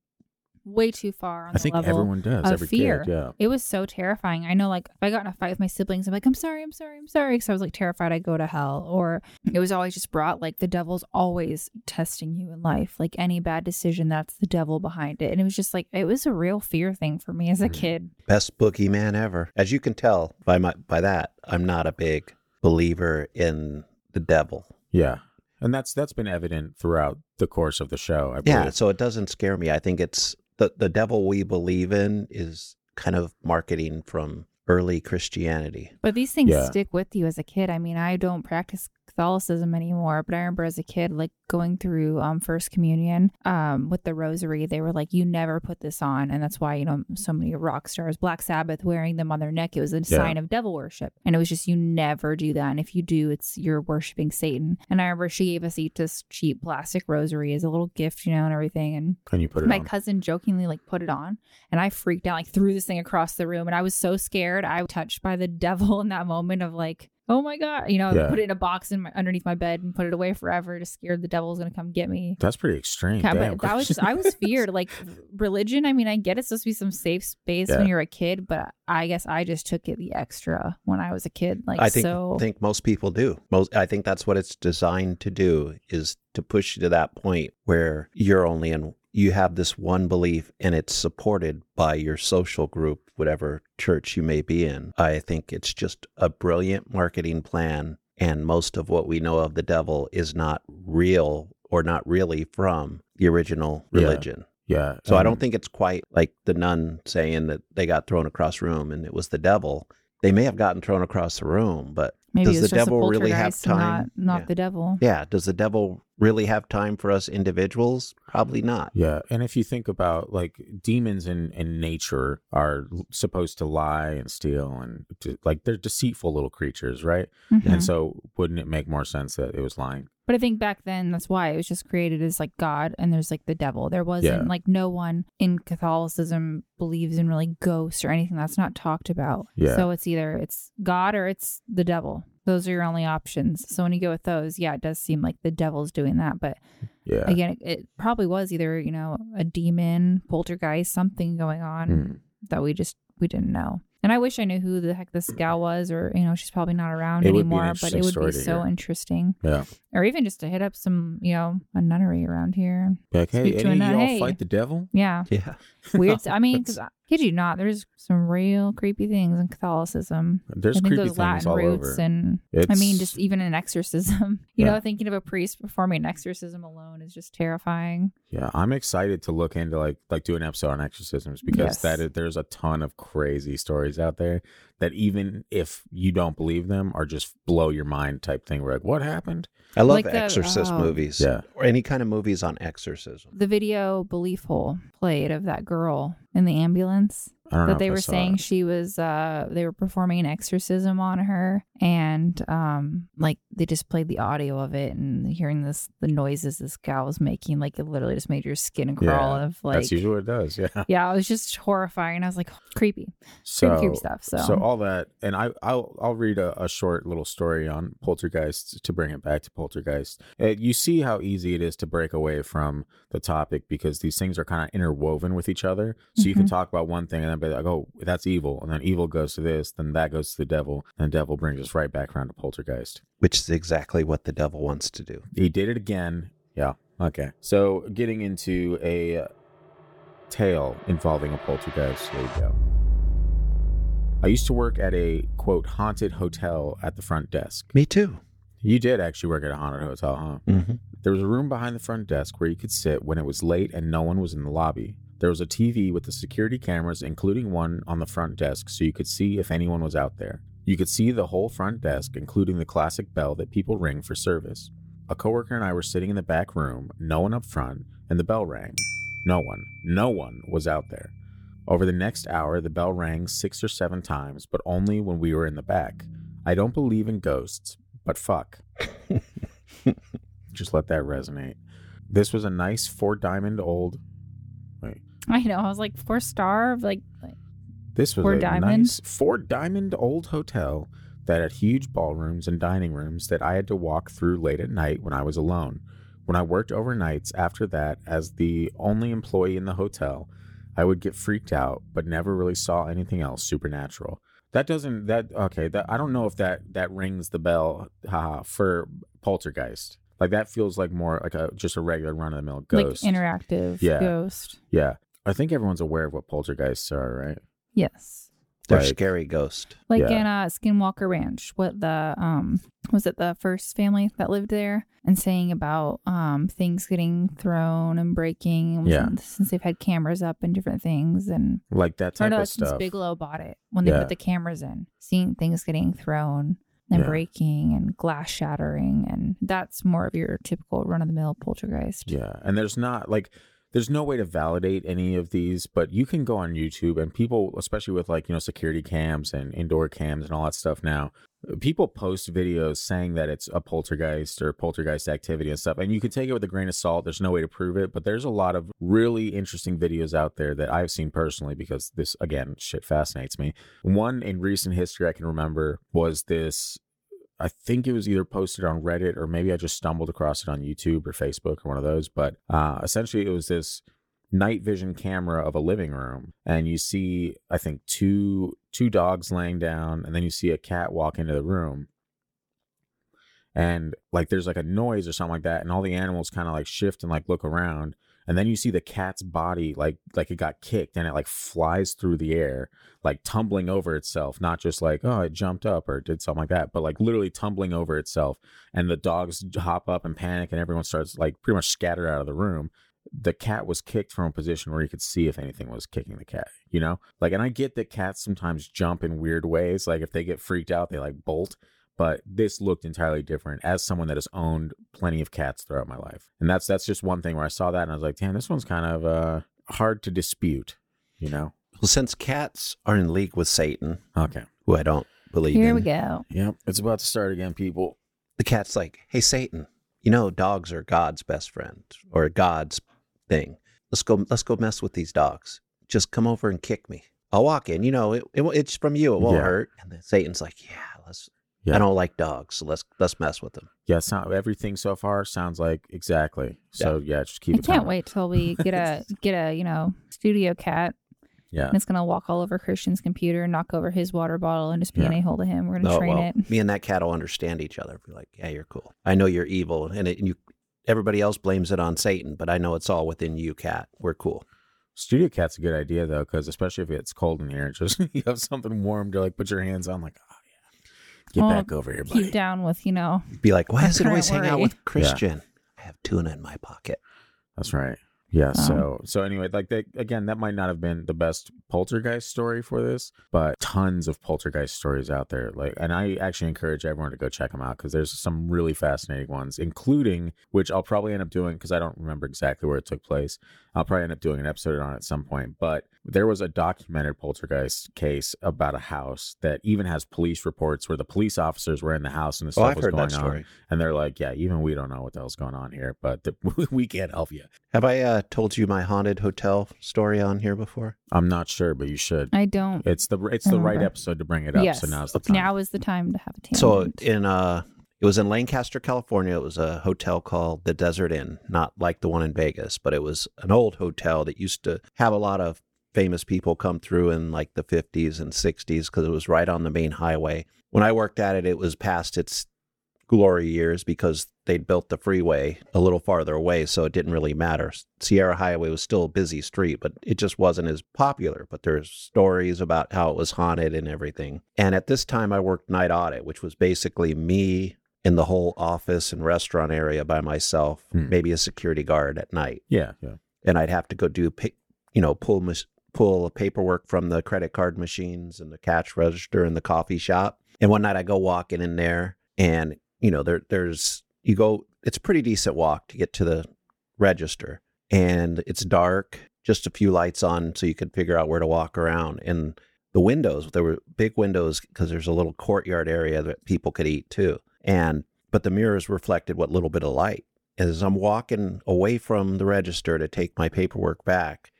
way too far on I the think level everyone does. of Every fear. kid, yeah. It was so terrifying. I know, like, if I got in a fight with my siblings, I'm like, I'm sorry, I'm sorry, I'm sorry. Because I was like terrified I'd go to hell. Or it was always just brought, like, the devil's always testing you in life. Like, any bad decision, that's the devil behind it. And it was just like, it was a real fear thing for me as a Mhm. kid. Best boogeyman ever. As you can tell by my by that, I'm not a big believer in the devil. Yeah. And that's that's been evident throughout the course of the show. I. Yeah, so it doesn't scare me. I think it's the the devil we believe in is kind of marketing from early Christianity. But these things Yeah. stick with you as a kid. I mean, I don't practice Catholicism anymore, but I remember as a kid, like going through um, First Communion um, with the Rosary, they were like, "You never put this on," and that's why you know so many rock stars, Black Sabbath, wearing them on their neck. It was a Yeah. sign of devil worship, and it was just you never do that. And if you do, it's you're worshiping Satan. And I remember she gave us each this cheap plastic rosary as a little gift, you know, and everything. And And you put it my on. cousin jokingly like put it on and i freaked out like threw this thing across the room and i was so scared i was touched by the (laughs) devil in that moment of like oh my god you know Yeah. put it in a box in my underneath my bed and put it away forever just scared the devil's gonna come get me That's pretty extreme. Yeah, Damn. but that was just I was (laughs) feared. Like religion, I mean, I get it's supposed to be some safe space Yeah. when you're a kid, but I guess I just took it the extra when I was a kid. Like I think so think most people do. Most I think that's what it's designed to do is to push you to that point where you're only in you have this one belief and it's supported by your social group, whatever church you may be in. I think it's just a brilliant marketing plan and most of what we know of the devil is not real or not really from the original religion. yeah. yeah. So I don't think it's quite like the nun saying that they got thrown across the room and it was the devil. They may have gotten thrown across the room, but maybe does the devil really have time? not not Yeah. the devil. yeah, does the devil really have time for us individuals? Probably not. Yeah, and if you think about like demons in, in nature are supposed to lie and steal and to, like they're deceitful little creatures, right? Mhm. And so wouldn't it make more sense that it was lying? But I think back then that's why it was just created as like God and there's like the devil. There wasn't Yeah. like no one in Catholicism believes in really ghosts or anything that's not talked about. Yeah. So it's either it's God or it's the devil. Those are your only options. So when you go with those, yeah, it does seem like the devil's doing that. But Yeah. again, it, it probably was either, you know, a demon, poltergeist, something going on Hmm. that we just we didn't know. And I wish I knew who the heck this gal was, or you know, she's probably not around It would an anymore. But it would be so hear. interesting Yeah. or even just to hit up some, you know, a nunnery around here. Like, hey, Speak any of y'all hey. fight the devil? Yeah, Yeah. weird. I (laughs) mean, because kid you not, there's some real creepy things in Catholicism. There's I think creepy those things Latin all roots over. and I mean, just even an exorcism. (laughs) You Yeah. know, thinking of a priest performing an exorcism alone is just terrifying. Yeah, I'm excited to look into like like do an episode on exorcisms because Yes. that is, there's a ton of crazy stories out there that even if you don't believe them are just blow your mind type thing. We're like, what happened? I love Like the- exorcist oh. movies. Yeah. Or any kind of movies on exorcism. The video Belief Hole played of that girl in the ambulance. I don't know that if they were saying it. she was uh they were performing an exorcism on her and um like they just played the audio of it and hearing this the noises this gal was making like it literally just made your skin crawl Yeah, of like That's usually what it does. Yeah. (laughs) yeah it was just horrifying i was like creepy So creepy, creepy stuff so, all that, and I I'll I'll read a, a short little story on poltergeists to bring it back to poltergeist. Uh, you see how easy it is to break away from the topic because these things are kind of interwoven with each other. So you can Mhm. talk about one thing and then be like, oh, that's evil, and then evil goes to this, then that goes to the devil, and the devil brings us right back around to poltergeist. Which is exactly what the devil wants to do. He did it again. Yeah. Okay. So getting into a tale involving a poltergeist. There you go. I used to work at a quote haunted hotel at the front desk. Me too. You did actually work at a haunted hotel, huh? Mm-hmm. There was a room behind the front desk where you could sit when it was late and no one was in the lobby. There was a TV with the security cameras, including one on the front desk, so you could see if anyone was out there. You could see the whole front desk, including the classic bell that people ring for service. A coworker and I were sitting in the back room, no one up front, and the bell rang. No one, no one was out there. Over the next hour, the bell rang six or seven times, but only when we were in the back. I don't believe in ghosts, but fuck. (laughs) Just let that resonate. This was a nice four diamond old. (laughs) I know i was like four star like, like this was Four a diamond? nice four diamond old hotel that had huge ballrooms and dining rooms that I had to walk through late at night when I was alone. When I worked overnights after that as the only employee in the hotel, I would get freaked out, but never really saw anything else supernatural. That doesn't that okay, that I don't know if that that rings the bell haha, for poltergeist. Like that feels like more like a just a regular run of the mill ghost. like interactive Yeah. ghost yeah. I think everyone's aware of what poltergeists are, right? yes They're Like- scary ghost. Like Yeah. in uh, Skinwalker Ranch, what the um was it the first family that lived there and saying about um things getting thrown and breaking Yeah. since, since they've had cameras up and different things and Like that or type no, of since stuff. Bigelow bought it when they Yeah. put the cameras in, seeing things getting thrown and Yeah. breaking and glass shattering and that's more of your typical run of the mill poltergeist. Yeah, and there's not like there's no way to validate any of these, but you can go on YouTube and people, especially with like you know security cams and indoor cams and all that stuff now, people post videos saying that it's a poltergeist or poltergeist activity and stuff, and you can take it with a grain of salt. There's no way to prove it, but there's a lot of really interesting videos out there that I've seen personally because this again shit fascinates me. One in recent history I can remember was this I think it was either posted on Reddit or maybe I just stumbled across it on YouTube or Facebook or one of those. But uh, essentially, it was this night vision camera of a living room, and you see, I think two two dogs laying down, and then you see a cat walk into the room, and like there's like a noise or something like that, and all the animals kind of like shift and like look around, and then you see the cat's body like like it got kicked, and it like flies through the air like tumbling over itself, not just like, oh, it jumped up or did something like that, but like literally tumbling over itself. And the dogs hop up and panic, and everyone starts like pretty much scatter out of the room. The cat was kicked from a position where you could see if anything was kicking the cat, you know? Like, and I get that cats sometimes jump in weird ways. Like, if they get freaked out, they like bolt. But this looked entirely different as someone that has owned plenty of cats throughout my life. And that's that's just one thing where I saw that and I was like, damn, this one's kind of uh hard to dispute, you know? Well, since cats are in league with Satan, Okay. who I don't believe Here in, we go. Yep, it's about to start again, people. the cat's like, "Hey, Satan, you know dogs are God's best friend or God's thing. Let's go. Let's go mess with these dogs. Just come over and kick me. I'll walk in. You know, it, it it's from you. It won't Yeah. hurt." And then Satan's like, "Yeah, let's. Yeah. I don't like dogs, so let's let's mess with them." Yeah, sound, everything so far sounds like exactly. So yeah, just keep I it. can't coming. wait till we (laughs) get a get a, you know, studio cat Yeah, and it's gonna walk all over Christian's computer and knock over his water bottle and just be an a hole to him. We're gonna No, train well, it. me and that cat will understand each other. Be like, "Yeah, you're cool. I know you're evil, and it, and you." Everybody else blames it on Satan, but I know it's all within you, cat. We're cool. studio cat's a good idea though, because especially if it's cold in here, (laughs) just you have something warm to like put your hands on. Like, yeah, get Well, back over here, buddy. Keep down with, you know, Be like, why does it always current hang out with (laughs) (laughs) Christian? I have tuna in my pocket. That's right. Yeah. Oh. So so anyway, like again, that might not have been the best poltergeist story for this, but tons of poltergeist stories out there. Like, and I actually encourage everyone to go check them out because there's some really fascinating ones, including which I'll probably end up doing because I don't remember exactly where it took place. I'll probably end up doing an episode on it at some point. But there was a documented poltergeist case about a house that even has police reports where the police officers were in the house and the Oh, stuff I've was going on. And they're like, yeah, even we don't know what the hell's going on here, but the, (laughs) we can't help you. Have I uh, told you my haunted hotel story on here before? I'm not sure, but you should. I don't It's the it's I the right episode to bring it up. yes. So now's the time. Now is the time to have a tangent. So in uh, it was in Lancaster, California. It was a hotel called the Desert Inn, not like the one in Vegas, but it was an old hotel that used to have a lot of famous people come through in like the 50s and 60s because it was right on the main highway. When I worked at it, it was past its glory years because they'd built the freeway a little farther away, so it didn't really matter. Sierra Highway was still a busy street, but it just wasn't as popular. But there's stories about how it was haunted and everything. And at this time, I worked night audit, which was basically me in the whole office and restaurant area by myself, Hmm. maybe a security guard at night, yeah, yeah. and I'd have to go do, you know, pull pull paperwork from the credit card machines and the cash register in the coffee shop. And one night I go walking in there, and you know, there there's you go. It's a pretty decent walk to get to the register, and it's dark, just a few lights on, so you could figure out where to walk around. And the windows, there were big windows because there's a little courtyard area that people could eat too. And but the mirrors reflected what little bit of light. As I'm walking away from the register to take my paperwork back,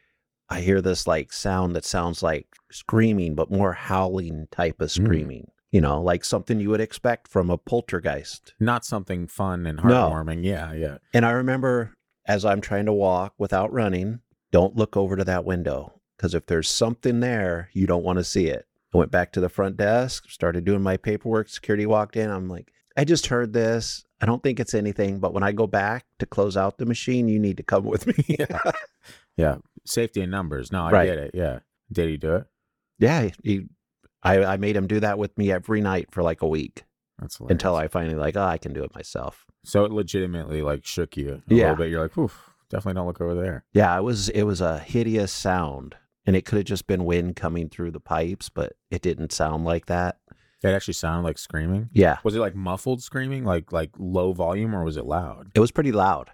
I hear this like sound that sounds like screaming, but more howling type of Mm. You know, like something you would expect from a poltergeist. Not something fun and No. heartwarming. Yeah, yeah. And I remember as I'm trying to walk without running, don't look over to that window because if there's something there, you don't want to see it. I went back to the front desk, started doing my paperwork. Security walked in. I'm like, I just heard this. I don't think it's anything, but when I go back to close out the machine, you need to come with me. (laughs) Yeah. Safety in numbers. No, I Right. get it. Yeah. Did he do it? yeah, he I, I made him do that with me every night for like a week until I finally like, oh, I can do it myself. So it legitimately like shook you a Yeah. little bit. You're like, oof, definitely don't look over there. Yeah, it was it was a hideous sound, and it could have just been wind coming through the pipes, but it didn't sound like that. It actually sounded like screaming. Yeah, Was it like muffled screaming, like like low volume, or was it loud? it was pretty loud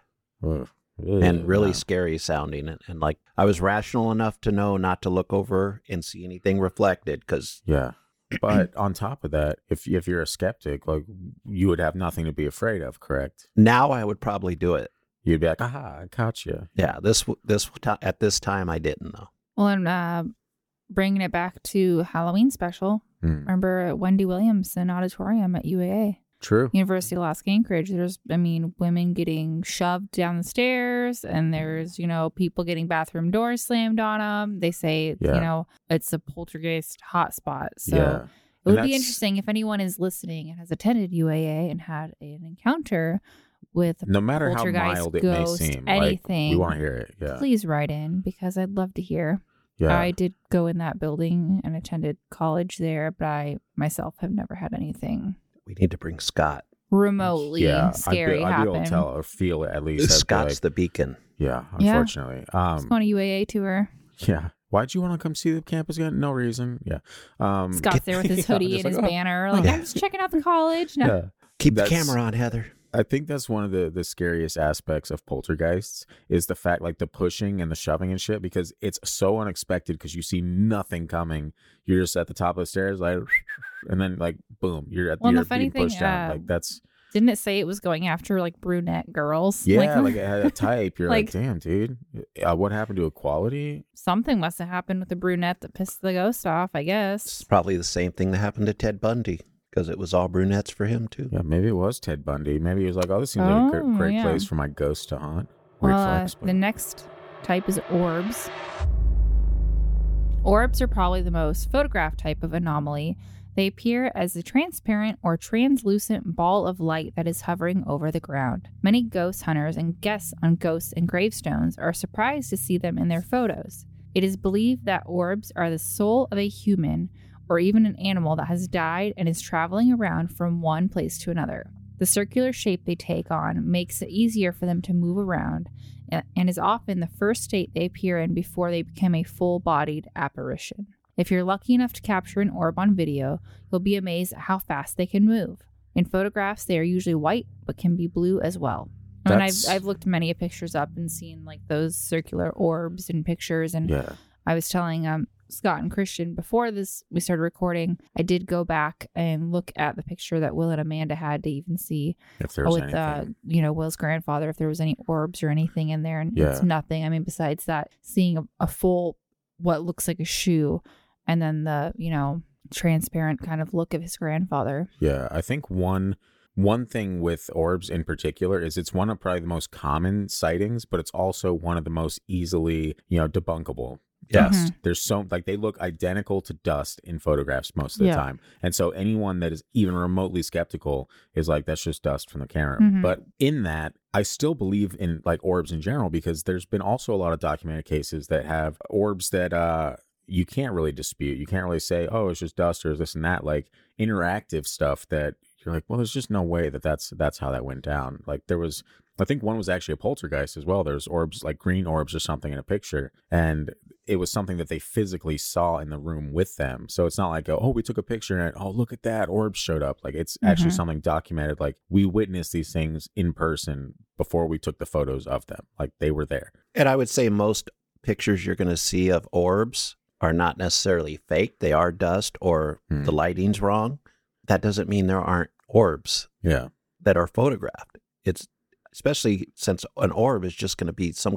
Ugh. and really Wow. scary sounding, and, and like I was rational enough to know not to look over and see anything reflected because Yeah. (clears throat) But on top of that, if if you're a skeptic, like you would have nothing to be afraid of, correct? now I would probably do it. You'd be like, aha, I caught you. Yeah, this this at this time I didn't though. Well, and uh, bringing it back to Halloween special, Hmm. remember Wendy Williams Williamson Auditorium at UAA, True. University of Alaska Anchorage. There's, I mean, women getting shoved down the stairs, and there's, you know, people getting bathroom doors slammed on them. They say, Yeah. you know, it's a poltergeist hotspot. So yeah. it And would be that's- interesting if anyone is listening and has attended UAA and had an encounter with No matter how mild it ghost, may seem, like, anything. we want to hear it. Yeah. please write in because I'd love to hear. Yeah. I did go in that building and attended college there, but I myself have never had anything We need to bring Scott. remotely yeah. scary I'd be, I'd be able happen. to tell or feel it at least. I'd be Scott's like, the beacon. yeah. Yeah. Unfortunately. Let's Um. go on a UAA tour. Yeah. Why'd you want to come see the campus again? No reason. Yeah. Um. Scott's there with his (laughs) yeah, hoodie just and his oh, banner, like. I'm just checking out the college. No, Yeah. Keep That's- the camera on, Heather. I think that's one of the the scariest aspects of poltergeists is the fact like the pushing and the shoving and shit because it's so unexpected because you see nothing coming. You're just at the top of the stairs like, (laughs) and then like boom, you're at Well, and you're the funny being pushed thing, down. uh, Like that's didn't it say it was going after like brunette girls? (laughs) yeah, like, it had a type. You're like, like- damn, dude, uh, what happened to equality? something must have happened with the brunette that pissed the ghost off. I guess It's guess. probably the same thing that happened to Ted Bundy because it was all brunettes for him too. Yeah, maybe it was Ted Bundy. Maybe he was like, oh, this seems like a Oh, gr- great yeah. place for my ghost to haunt. Weird Well, uh, but- the next type is orbs. Orbs are probably the most photographed type of anomaly. They appear as a transparent or translucent ball of light that is hovering over the ground. Many ghost hunters and guests on ghosts and gravestones are surprised to see them in their photos. It is believed that orbs are the soul of a human or even an animal that has died and is traveling around from one place to another. The circular shape they take on makes it easier for them to move around and is often the first state they appear in before they become a full bodied apparition. If you're lucky enough to capture an orb on video, you'll be amazed at how fast they can move. In photographs, they are usually white but can be blue as well. And I've, I've looked many pictures up and seen like those circular orbs in pictures. And yeah, I was telling um, Scott and Christian before this we started recording, I did go back and look at the picture that Will and Amanda had to even see if there's with anything. uh you know Will's grandfather if there was any orbs or anything in there and it's nothing I mean besides that seeing a, a full what looks like a shoe and then the you know transparent kind of look of his grandfather Yeah, I think one one thing with orbs in particular is it's one of probably the most common sightings, but it's also one of the most easily, you know, debunkable. Yes. Mm-hmm. There's so like they look identical to dust in photographs most of the Yeah. time. And so anyone that is even remotely skeptical is like that's just dust from the camera. Mhm. But in that, I still believe in like orbs in general because there's been also a lot of documented cases that have orbs that uh you can't really dispute. You can't really say, "Oh, it's just dust or this and that." Like interactive stuff that you're like, "Well, there's just no way that that's that's how that went down." Like there was I think one was actually a poltergeist as well. There's orbs like green orbs or something in a picture and it was something that they physically saw in the room with them. So it's not like, oh, we took a picture and oh, look at that, orbs showed up. Like it's actually Mhm. something documented. Like we witnessed these things in person before we took the photos of them. Like they were there. And I would say most pictures you're going to see of orbs are not necessarily fake. They are dust or Hmm. the lighting's wrong. That doesn't mean there aren't orbs Yeah. that are photographed. It's especially since an orb is just going to be some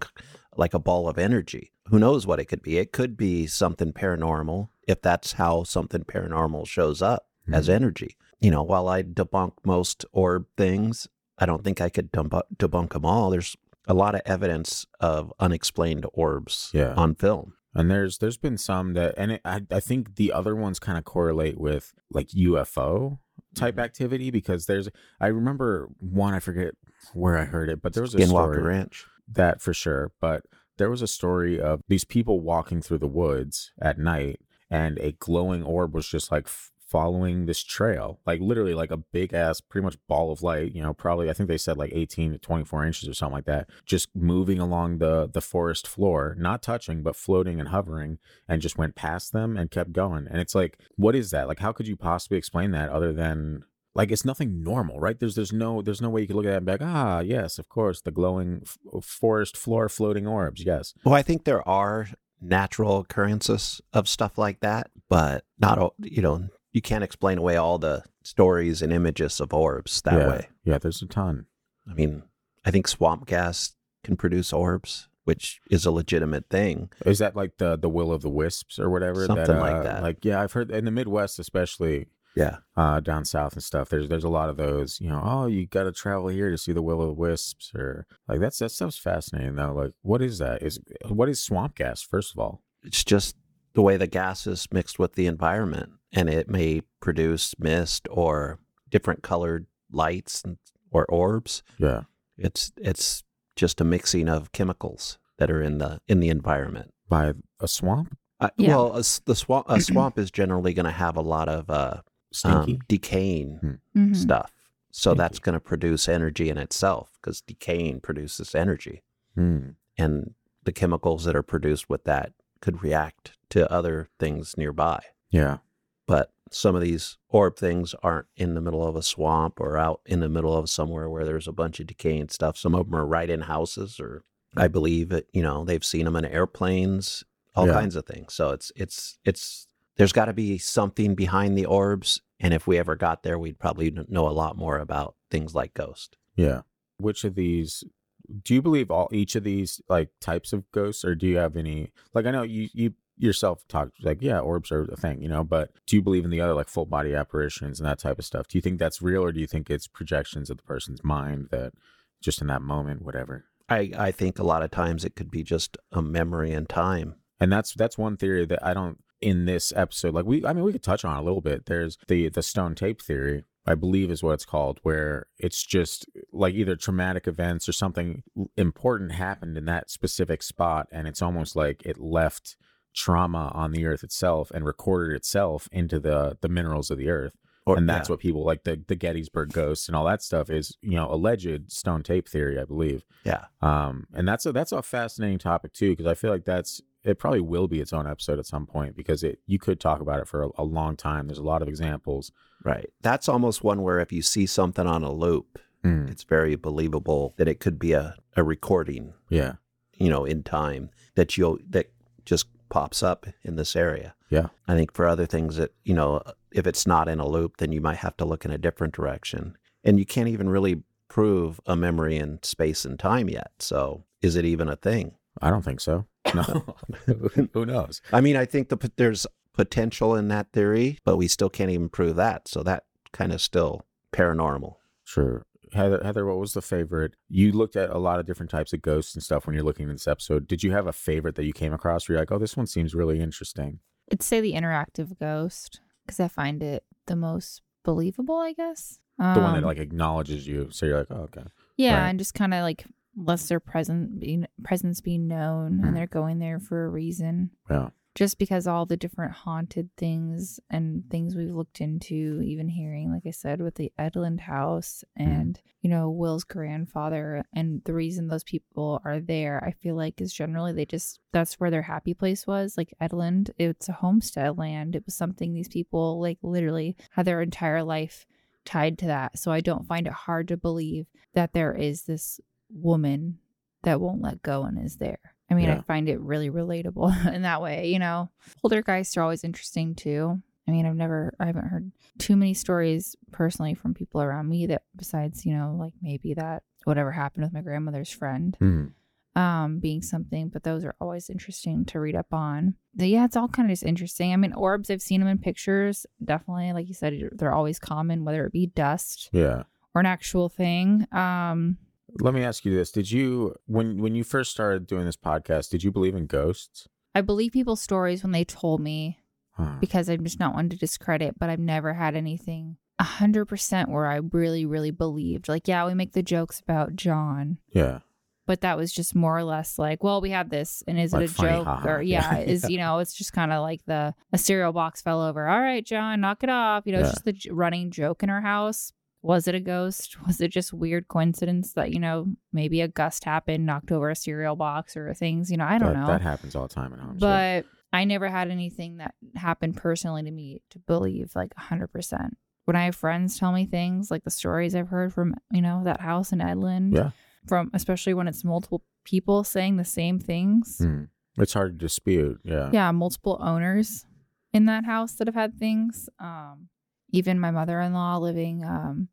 like a ball of energy. Who knows what it could be? It could be something paranormal if that's how something paranormal shows up as Mhm. energy. You know, while I debunk most orb things, I don't think I could debunk, debunk them all. There's a lot of evidence of unexplained orbs Yeah. on film. And there's there's been some that and it, I I think the other ones kind of correlate with like UFO type mm-hmm. activity because there's I remember one I forget where I heard it, but there was a Skinwalker story Ranch. that for sure. But there was a story of these people walking through the woods at night and a glowing orb was just like following this trail, like literally like a big ass, pretty much ball of light. You know, probably I think they said like 18 to 24 inches or something like that, just moving along the the forest floor, not touching but floating and hovering, and just went past them and kept going. And it's like, what is that? Like, how could you possibly explain that other than like it's nothing normal, right? There's there's no there's no way you could look at that and be like, ah, yes, of course, the glowing f- forest floor floating orbs, yes. Well, I think there are natural occurrences of stuff like that, but not all, you know, you can't explain away all the stories and images of orbs that yeah. way. Yeah, there's a ton. I mean, I think swamp gas can produce orbs, which is a legitimate thing. Is that like the the will of the wisps or whatever? Something like uh, that. Like yeah, I've heard in the Midwest, especially Yeah. uh, down south and stuff. There's there's a lot of those. You know, oh, you got to travel here to see the will of the wisps, or like that's that stuff's fascinating though. Like, what is that? Is what is swamp gas? First of all, It's just the way the gas is mixed with the environment, and it may produce mist or different colored lights and, or orbs. yeah, It's it's just a mixing of chemicals that are in the in the environment. by a swamp, Uh, Yeah. Well, a, s- the swamp a (clears throat) swamp is generally going to have a lot of uh, um, decaying Mhm. stuff. So Stinky. that's going to produce energy in itself because decaying produces energy, Hmm. and the chemicals that are produced with that could react to other things nearby. Yeah, But some of these orb things aren't in the middle of a swamp or out in the middle of somewhere where there's a bunch of decaying stuff. Some of them are right in houses, or I mm. believe it. You know, they've seen them in airplanes, all Yeah. kinds of things. So it's it's it's there's got to be something behind the orbs, and if we ever got there, we'd probably know a lot more about things like ghost. yeah. Which of these? Do you believe all each of these like types of ghosts, or do you have any? Like, I know you you yourself talked like, yeah, orbs are a thing, you know. But do you believe in the other like full body apparitions and that type of stuff? Do you think that's real, or do you think it's projections of the person's mind that just in that moment, whatever? I I think a lot of times it could be just a memory in time. and that's that's one theory that I don't in this episode like we I mean we could touch on a little bit. There's the the stone tape theory, I believe is what it's called, where it's just like either traumatic events or something important happened in that specific spot, and it's almost like it left trauma on the earth itself and recorded itself into the the minerals of the earth. Or, and that's yeah. what people like the the Gettysburg ghosts and all that stuff is you know alleged stone tape theory, I believe. yeah. Um, and that's a that's a fascinating topic too because I feel like that's it probably will be its own episode at some point because it you could talk about it for a, a long time. There's a lot of examples. Right. That's almost one where if you see something on a loop, it's very believable that it could be a, a recording, Yeah, you know, in time that you'll that just pops up in this area. Yeah. I think for other things that, you know, if it's not in a loop, then you might have to look in a different direction. And you can't even really prove a memory in space and time yet. So is it even a thing? I don't think so. No, (laughs) (laughs) who knows? I mean, I think the there's potential in that theory, but we still can't even prove that. So that kind of still paranormal. Sure. Heather, Heather, what was the favorite? You looked at a lot of different types of ghosts and stuff when you're looking at this episode. Did you have a favorite that you came across where you're like, oh, this one seems really interesting? I'd say the interactive ghost because I find it the most believable, I guess. The one that Um, like acknowledges you. So you're like, oh, okay. yeah, right. and just kind of like lets their present being presence being known, Mm. and they're going there for a reason. Yeah. Just because all the different haunted things and things we've looked into, even hearing, like I said, with the Edland house Mm. and you know Will's grandfather, and the reason those people are there, I feel like is generally they just that's where their happy place was. Like Edland, it's a homestead land. It was something these people like literally had their entire life tied to that. So I don't find it hard to believe that there is this woman that won't let go and is there. I mean, I find it really relatable (laughs) in that way, you know. Poltergeists are always interesting too. I mean, I've never, I haven't heard too many stories personally from people around me that, besides, you know, like maybe that whatever happened with my grandmother's friend, Mhm. um, being something, but those are always interesting to read up on. But yeah, it's all kind of just interesting. I mean, orbs, I've seen them in pictures. Definitely, like you said, they're always common, whether it be dust Yeah. or an actual thing. Um, Let me ask you this: Did you, when when you first started doing this podcast, did you believe in ghosts? I believe people's stories when they told me Huh. because I'm just not one to discredit, but I've never had anything a hundred percent where I really, really believed. Like, yeah, we make the jokes about John, Yeah. but that was just more or less like, well, we have this, and is Like it a funny, joke haha. or (laughs) yeah, Yeah. is you know, it's just kind of like the a cereal box fell over. All right, John, knock it off. You know, it's just the running joke in our house. Was it a ghost? (laughs) Was it just weird coincidence that you know maybe a gust happened, knocked over a cereal box or things? You know, I don't that, know. That happens all the time in homes. but I never had anything that happened personally to me to believe like 100%. When I have friends tell me things like the stories I've heard from, you know, that house in Edland, Yeah. from especially when it's multiple people saying the same things. Hmm. it's hard to dispute. Yeah. Yeah, multiple owners in that house that have had things. Um, even my mother in law living um,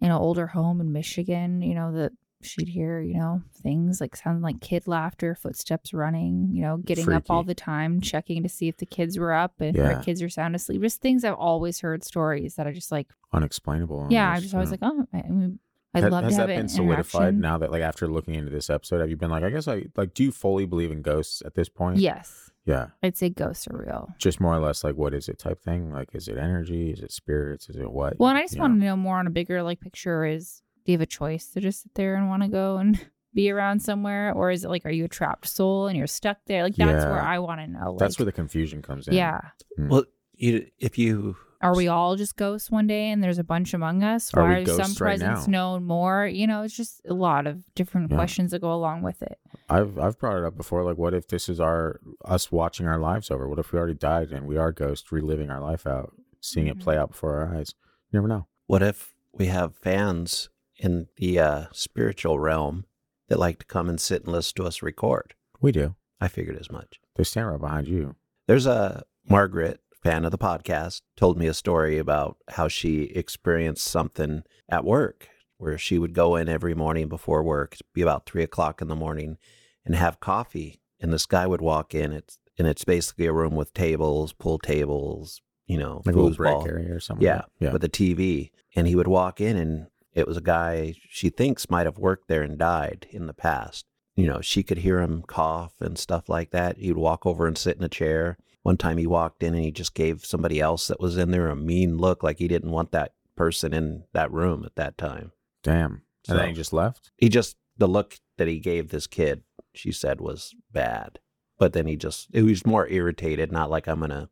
in an older home in Michigan, you know, that she'd hear, you know, things like sounding like kid laughter, footsteps running, you know, getting up all the time, checking to see if the kids were up and Yeah. her kids are sound asleep. Just things I've always heard stories that are just like, Unexplainable. yeah, I just always yeah. like, oh, I mean, I'd Has- love has to have that been solidified now that like after looking into this episode have you been like i guess i like do you fully believe in ghosts at this point Yes, yeah I'd say ghosts are real. just more or less like what is it type thing like is it energy is it spirits is it what Well, and I just You want know? to know more on a bigger like picture. Is do you have a choice to just sit there and want to go and (laughs) be around somewhere, or is it like are you a trapped soul and you're stuck there? Like that's where I want to know. that's where the confusion comes in yeah. Mm. Well, you if you Are we all just ghosts one day and there's a bunch among us? Or Are we are some right presence now? known more? You know, it's just a lot of different Yeah. questions that go along with it. i've i've brought it up before like what if this is our us watching our lives over what if we already died and we are ghosts reliving our life out seeing it Mhm. play out before our eyes you never know what if we have fans in the uh, spiritual realm that like to come and sit and listen to us record? we do I figured as much. they stand right behind you There's a Margaret fan of the podcast told me a story about how she experienced something at work where she would go in every morning before work, it'd be about three o'clock in the morning, and have coffee. And this guy would walk in. It's and it's basically a room with tables, pool tables, you know, like a little break foosball. area or something Yeah, yeah with a TV. And he would walk in, and it was a guy she thinks might have worked there and died in the past. You know, she could hear him cough and stuff like that. He'd walk over and sit in a chair. One time he walked in and he just gave somebody else that was in there a mean look, like he didn't want that person in that room at that time. damn So- and then he just left He just, the look that he gave this kid, she said was bad. But then he just, it was more irritated, not like I'm going to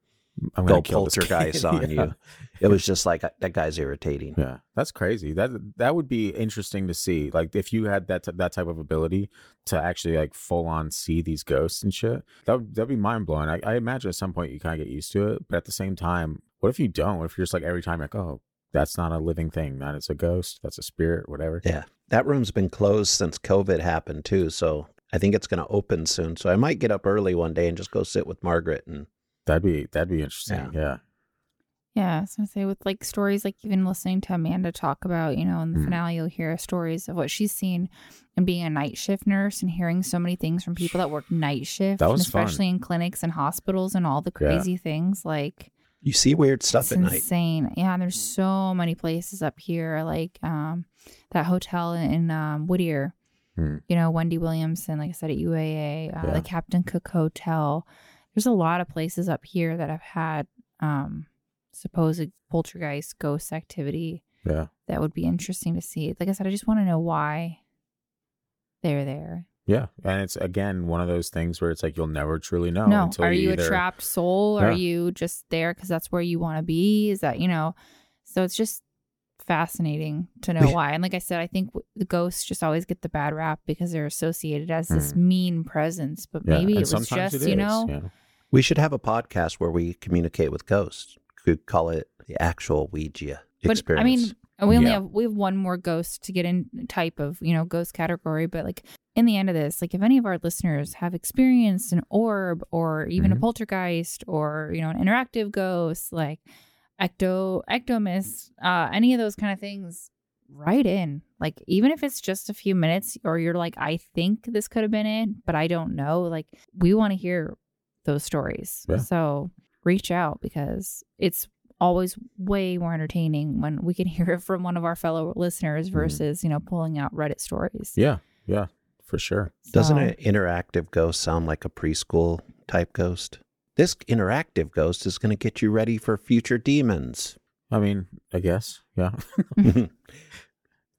i'm go gonna kill this poltergeist (laughs) on Yeah. you. It was just like, that guy's irritating. Yeah, that's crazy. That that would be interesting to see. Like if you had that t- that type of ability to actually like full on see these ghosts and shit, that would that'd be mind blowing. I, I imagine at some point you kind of get used to it, but at the same time, what if you don't? What if you're just like every time like, oh, that's not a living thing. That is a ghost. That's a spirit. Whatever. Yeah. That room's been closed since COVID happened too. So I think it's going to open soon. So I might get up early one day and just go sit with Margaret and That'd be that'd be interesting. Yeah. Yeah, I was gonna say with like stories, like even listening to Amanda talk about, you know, in the Mhm. finale, you'll hear stories of what she's seen and being a night shift nurse and hearing so many things from people that work night shift, That and was fun. especially in clinics and hospitals and all the Yeah. crazy things. Like you see weird stuff it's at night. insane. Yeah, and there's so many places up here, like um that hotel in, in um, Whittier. Hmm. You know, Wendy Williamson, like I said at UAA, uh, Yeah. the Captain Cook Hotel. There's a lot of places up here that have had um supposed poltergeist ghost activity Yeah. that would be interesting to see. Like I said, I just want to know why they're there. Yeah. And it's again one of those things where it's like you'll never truly know. no, are you either- a trapped soul? Are you just there because that's where you want to be? Is that you know? So it's just fascinating to know (laughs) why. And like I said, I think the ghosts just always get the bad rap because they're associated as this Mhm. mean presence. But Yeah, maybe and it was just it you know. yeah. We should have a podcast where we communicate with ghosts. Could call it the actual Ouija But experience. I mean, we only Yeah. have we have one more ghost to get in type of you know ghost category. But like in the end of this, like if any of our listeners have experienced an orb or even a Mhm. poltergeist or you know an interactive ghost, like ecto ectomist, uh, any of those kind of things, write in. Like even if it's just a few minutes, or you're like, I think this could have been it, but I don't know. Like we want to hear those stories. Yeah. So reach out because it's always way more entertaining when we can (laughs) hear it from one of our fellow listeners mm-hmm. versus you know pulling out Reddit stories. yeah. Yeah. For sure. doesn't So- an interactive ghost sound like a preschool type ghost? This interactive ghost is going to get you ready for future demons. I mean, I guess. Yeah. (laughs) (laughs)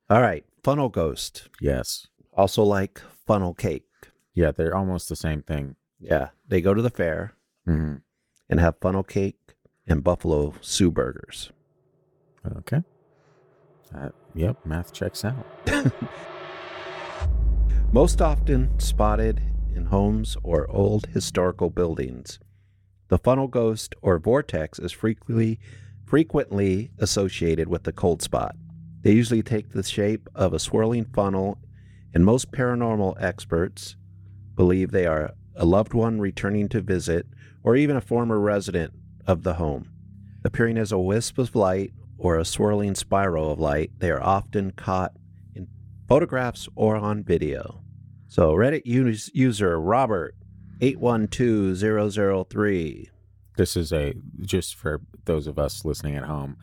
All right, funnel ghost. yes. Also like funnel cake. Yeah, they're almost the same thing. Yeah, they go to the fair hmm and have funnel cake and buffalo Sioux burgers. Okay. Uh, yep, math checks out. (laughs) Most often spotted in homes or old historical buildings. The funnel ghost or vortex is frequently frequently associated with the cold spot. They usually take the shape of a swirling funnel, and most paranormal experts believe they are a loved one returning to visit or even a former resident of the home. Appearing as a wisp of light or a swirling spiral of light, they are often caught in photographs or on video. So, Reddit us- user Robert 812003 This is a just for those of us listening at home.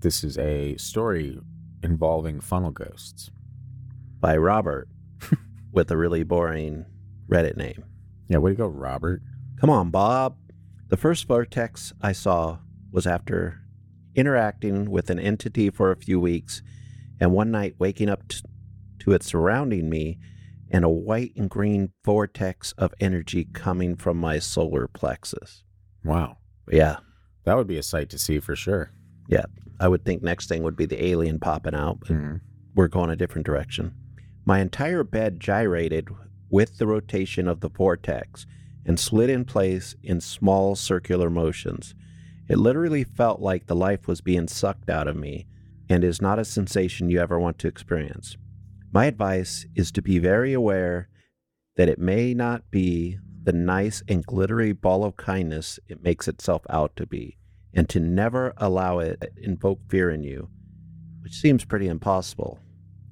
This is a story involving funnel ghosts. by Robert (laughs) with a really boring Reddit name. Yeah, way to go, Robert. Come on, Bob. The first vortex I saw was after interacting with an entity for a few weeks and one night waking up t- to it surrounding me and a white and green vortex of energy coming from my solar plexus. Wow, Yeah, that would be a sight to see for sure. Yeah. I would think next thing would be the alien popping out, but Mhm. we're going a different direction. My entire bed gyrated with the rotation of the vortex and slid in place in small circular motions. It literally felt like the life was being sucked out of me and is not a sensation you ever want to experience. My advice is to be very aware that it may not be the nice and glittery ball of kindness it makes itself out to be, and to never allow it to invoke fear in you, which seems pretty impossible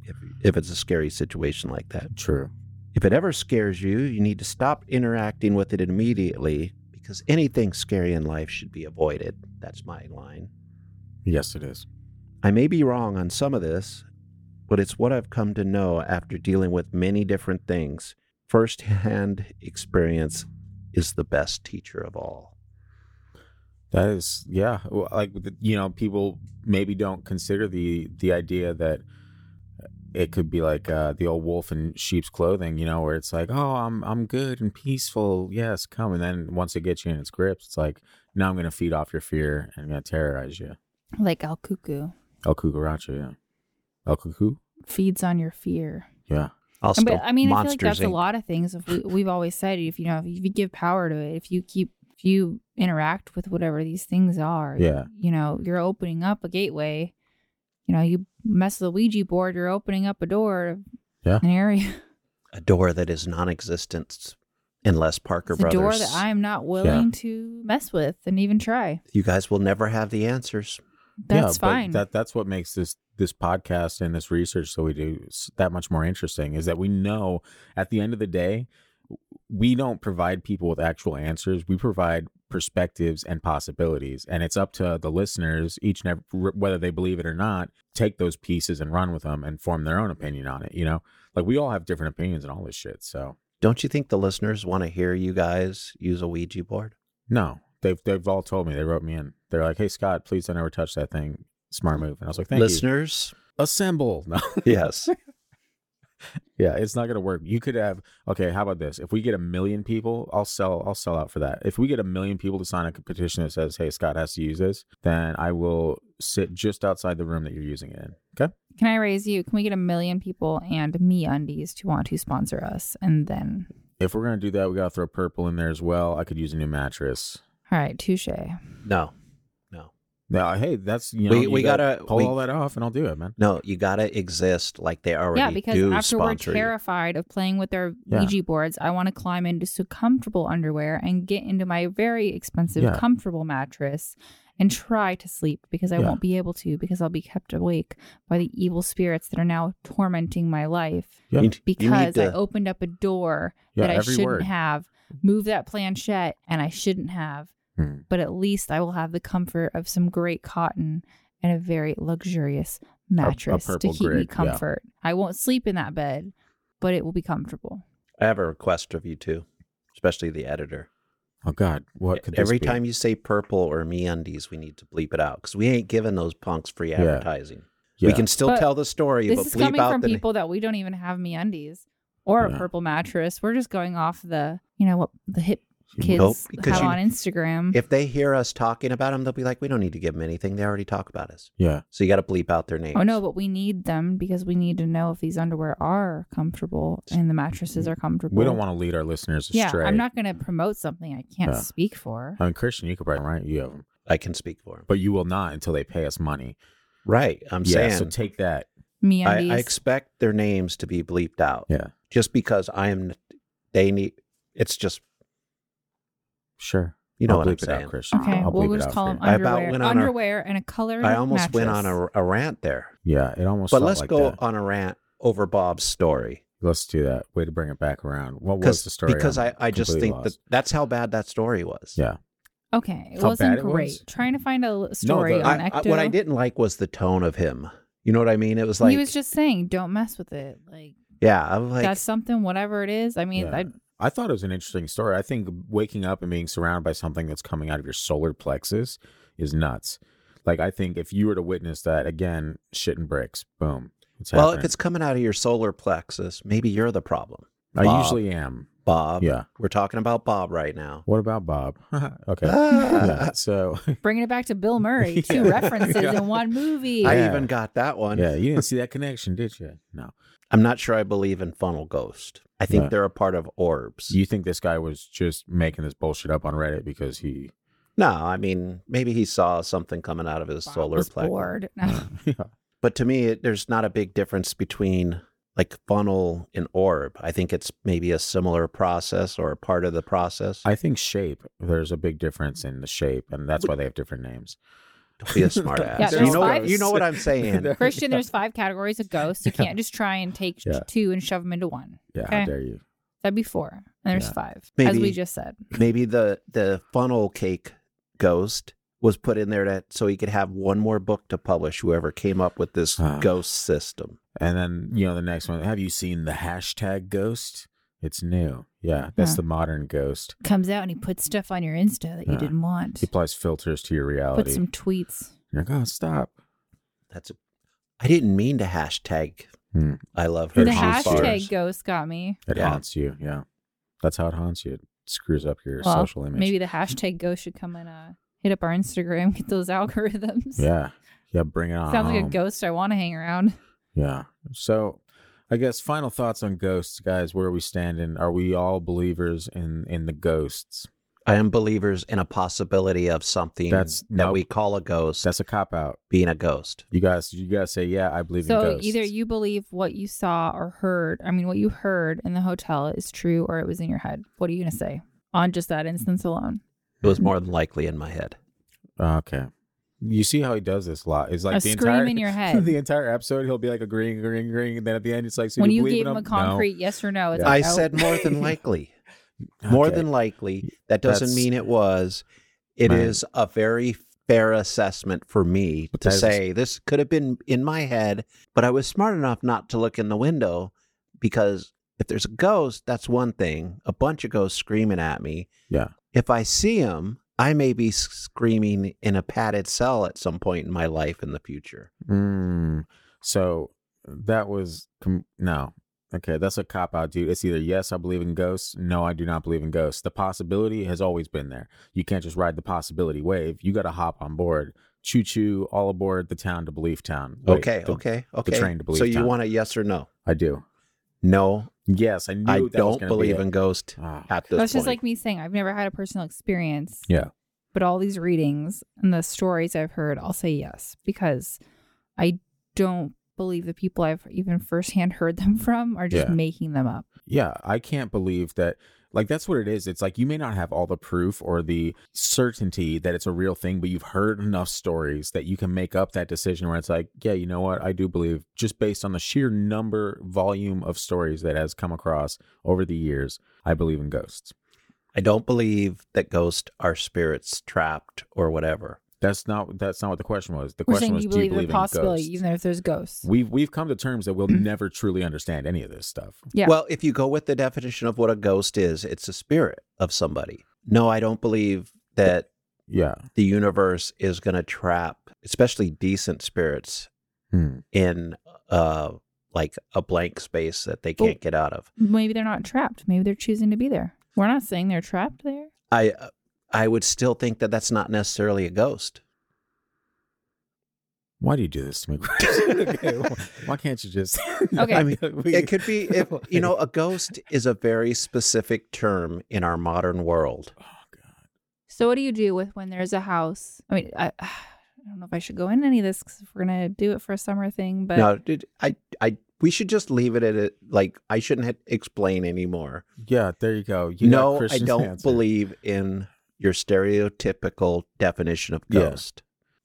if, if it's a scary situation like that. True. If it ever scares you, you need to stop interacting with it immediately because anything scary in life should be avoided. That's my line. Yes, it is. I may be wrong on some of this, but it's what I've come to know after dealing with many different things. Firsthand experience is the best teacher of all. That is, yeah. Like you know, people maybe don't consider the the idea that it could be like uh, the old wolf in sheep's clothing, you know, where it's like, oh, I'm I'm good and peaceful, yes, come, and then once it gets you in its grips, it's like, now I'm gonna feed off your fear and I'm gonna terrorize you. Like El Cuckoo El cucaracha, yeah. El cuckoo, feeds on your fear. yeah. Also, But I mean, I feel like Monsters that's a lot of things. If we, we've always said, if you know, if you give power to it, if you keep, if you interact with whatever these things are, Yeah. you know, you're opening up a gateway. You know, you mess with the Ouija board, you're opening up a door, Yeah. an area, a door that is non-existent unless Parker it's a Brothers. door that I am not willing to mess with and even try. you guys will never have the answers. That's yeah, fine. That that's what makes this this podcast and this research that we do that much more interesting is that we know at the end of the day we don't provide people with actual answers. We provide perspectives and possibilities, and it's up to the listeners, each and every, whether they believe it or not, take those pieces and run with them and form their own opinion on it. You know, like we all have different opinions and all this shit. So Don't you think the listeners want to hear you guys use a Ouija board? no, they've they've all told me. They wrote me in. They're like, "Hey Scott, please don't ever touch that thing." Smart move. And I was like, "Thank you." listeners, Assemble. (laughs) No. yes. Yeah, it's not gonna work. You could have okay. How about this? If we get a million people, I'll sell. I'll sell out for that. If we get a million people to sign a petition that says, "Hey, Scott has to use this," then I will sit just outside the room that you're using it in. Okay. Can I raise you? Can we get a million people and MeUndies to want to sponsor us? And then, If we're gonna do that, we gotta throw purple in there as well. I could use a new mattress. all right, touche. No, no, Now, hey, that's you know We- you we gotta- pull we- all that off, and I'll do it, man. no. You gotta exist like they already Yeah, because do after we're sponsor you. terrified of playing with their Yeah. Ouija boards, I want to climb into some comfortable underwear and get into my very expensive, Yeah. comfortable mattress and try to sleep because I Yeah. won't be able to because I'll be kept awake by the evil spirits that are now tormenting my life Yeah. You- you because I opened up a door Yeah, that I shouldn't word. have, moved that planchette and I shouldn't have. Hmm. But at least I will have the comfort of some great cotton and a very luxurious mattress to purple keep me grid, yeah. comfort. I won't sleep in that bed, but it will be comfortable. I have a request of you too, especially the editor. Oh God, what could this Every be? time you say purple or MeUndies, we need to bleep it out because we ain't giving those punks free advertising. Yeah. We can still But tell the story, This but is bleep coming out from the. people that we don't even have MeUndies. or Yeah. a purple mattress. We're just going off the, you know, what the hip kids Nope, because have you- on Instagram. If they hear us talking about them, they'll be like, "We don't need to give them anything. They already talk about us." Yeah. So you got to bleep out their names. Oh no, but we need them because we need to know if these underwear are comfortable and the mattresses are comfortable. We don't want to lead our listeners Yeah. I'm not going to promote something I can't Yeah. speak for. I mean, Christian, you could probably right. You have them, I can speak for them. but you will not until they pay us money. Right. I'm yeah. saying So take that. Me I, undies. I expect their names to be bleeped out. Yeah. Just because I am, they need. It's just Sure. you know I'll what I'm bleep it out, saying. Christian. okay, I'll we'll bleep it just out call for them you. I about underwear. went on a- underwear and a color. I almost went on a, a rant there, Yeah. It almost. but felt let's like go that. on a rant over Bob's story. Let's do that. Way to bring it back around. What was Because the story? because I'm I, I just completely think that lost. that's how bad that story was. Yeah. Okay, it How wasn't bad it great. was? Trying to find a l- story the- on I, I, Ecto. what I didn't like was the tone of him. You know what I mean? It was like, he was just saying, "Don't mess with it." Like, yeah, I'm like, that's something, whatever it is. I mean, Yeah. I, I thought it was an interesting story. I think waking up and being surrounded by something that's coming out of your solar plexus is nuts. Like I think if you were to witness that again, shit and bricks, boom. It's well, happening. if it's coming out of your solar plexus, maybe you're the problem, I usually am. Bob. Yeah. we're talking about Bob right now. What about Bob? (laughs) okay. Ah. (laughs) yeah. So (laughs) bringing it back to Bill Murray, two references Yeah. in one movie. I Yeah. even got that one. yeah, you didn't see that connection, did you? No. I'm not sure I believe in funnel ghost. I think Yeah. they're a part of orbs. You think this guy was just making this bullshit up on Reddit because he no, I mean maybe he saw something coming out of his Bob solar was plexus. bored. yeah. But to me, it, there's not a big difference between like funnel and orb. I think it's maybe a similar process or a part of the process. I think shape, there's a big difference in the shape, and that's why they have different names. Don't be a (laughs) smart ass. Yeah, you there's know, five- what, you know what I'm saying. (laughs) Christian, there's five categories of ghosts. You (laughs) can't just try and take Yeah. two and shove them into one. Yeah, Okay. how dare you? That'd be four. And there's Yeah. five, as we just said. maybe the the funnel cake ghost was put in there to so he could have one more book to publish. Whoever came up with this Ah. ghost system. And then, you know, the next one, have you seen the hashtag ghost? It's new. Yeah, that's Huh. the modern ghost. Comes out and he puts stuff on your Insta that you Yeah. didn't want. He applies filters to your reality. Put some tweets. You're like, oh, stop. That's a, I didn't mean to hashtag. Hmm. I love her. The Hershey's hashtag bars. ghost got me. It Yeah. haunts you. Yeah. That's how it haunts you. It screws up your Well, social image. maybe the hashtag ghost should come and uh, hit up our Instagram, (laughs) get those algorithms. Yeah. Yeah, bring it on. Sounds like a ghost I want to hang around. Yeah. So I guess final thoughts on ghosts, guys. Where are we standing? Are we all believers in in the ghosts? I am believers in a possibility of something That's- that nope. we call a ghost That's a cop out. being a ghost. You guys, you guys say, yeah, I believe in So ghosts. either you believe what you saw or heard, I mean, what you heard in the hotel is true or it was in your head. What are you going to say on just that instance alone? It was more than likely in my head. Okay. You see how he does this a lot. It's like A the scream entire in your (laughs) head. the entire episode, he'll be like agreeing, agreeing, agreeing, and then at the end, it's like, so when you, you gave in him a No. concrete yes or no, it's Yeah. I oh, said more than oh. (laughs) likely. (laughs) More Okay. than likely. That doesn't That's- mean it was. It is Right. a very fair assessment for me to That is- say this could have been in my head, but I was smart enough not to look in the window because if there's a ghost, that's one thing. A bunch of ghosts screaming at me. Yeah. If I see them, I may be screaming in a padded cell at some point in my life in the future. Mm. So that was com- no. Okay, that's a cop out, dude. It's either yes, I believe in ghosts. No, I do not believe in ghosts. The possibility has always been there. You can't just ride the possibility wave. You got to hop on board. Choo choo, all aboard the town to Belief Town. Wait, okay, the- okay, okay. train to believe so you town. want a yes or no? I do. No, Yes, I knew. I that don't gonna believe be in it. ghost Ah, at this That's just like me saying I've never had a personal experience. Yeah. But all these readings and the stories I've heard, I'll say yes because I don't believe the people I've even firsthand heard them (laughs) from are just Yeah. making them up. Yeah, I can't believe that. Like that's what it is. It's like you may not have all the proof or the certainty that it's a real thing, but you've heard enough stories that you can make up that decision where it's like, yeah, you know what? I do believe just based on the sheer number volume of stories that has come across over the years, I believe in ghosts. I don't believe that ghosts are spirits trapped or whatever. That's not that's not what the question was. The We're question was you do you believe believe the in possibility, ghosts? even if there's ghosts. We've we've come to terms that we'll never truly understand any of this stuff. Yeah. Well, if you go with the definition of what a ghost is, it's a spirit of somebody. No, I don't believe that Yeah. the universe is going to trap, especially decent spirits, Hmm. in uh like a blank space that they can't get out of. Maybe they're not trapped. Maybe they're choosing to be there. We're not saying they're trapped there. I I would still think that that's not necessarily a ghost. Why do you do this to me? (laughs) Okay, well, Why can't you just? (laughs) Okay. I mean, We- It could be if (laughs) you know a ghost is a very specific term in our modern world. Oh God. So what do you do with when there's a house? I mean, I, (sighs) I don't know if I should go into any of this because we're gonna do it for a summer thing, but no, dude, I I we should just leave it at it. Like I shouldn't explain anymore. Yeah, there you go. You got no, I don't answer. believe in your stereotypical definition of Yeah. ghost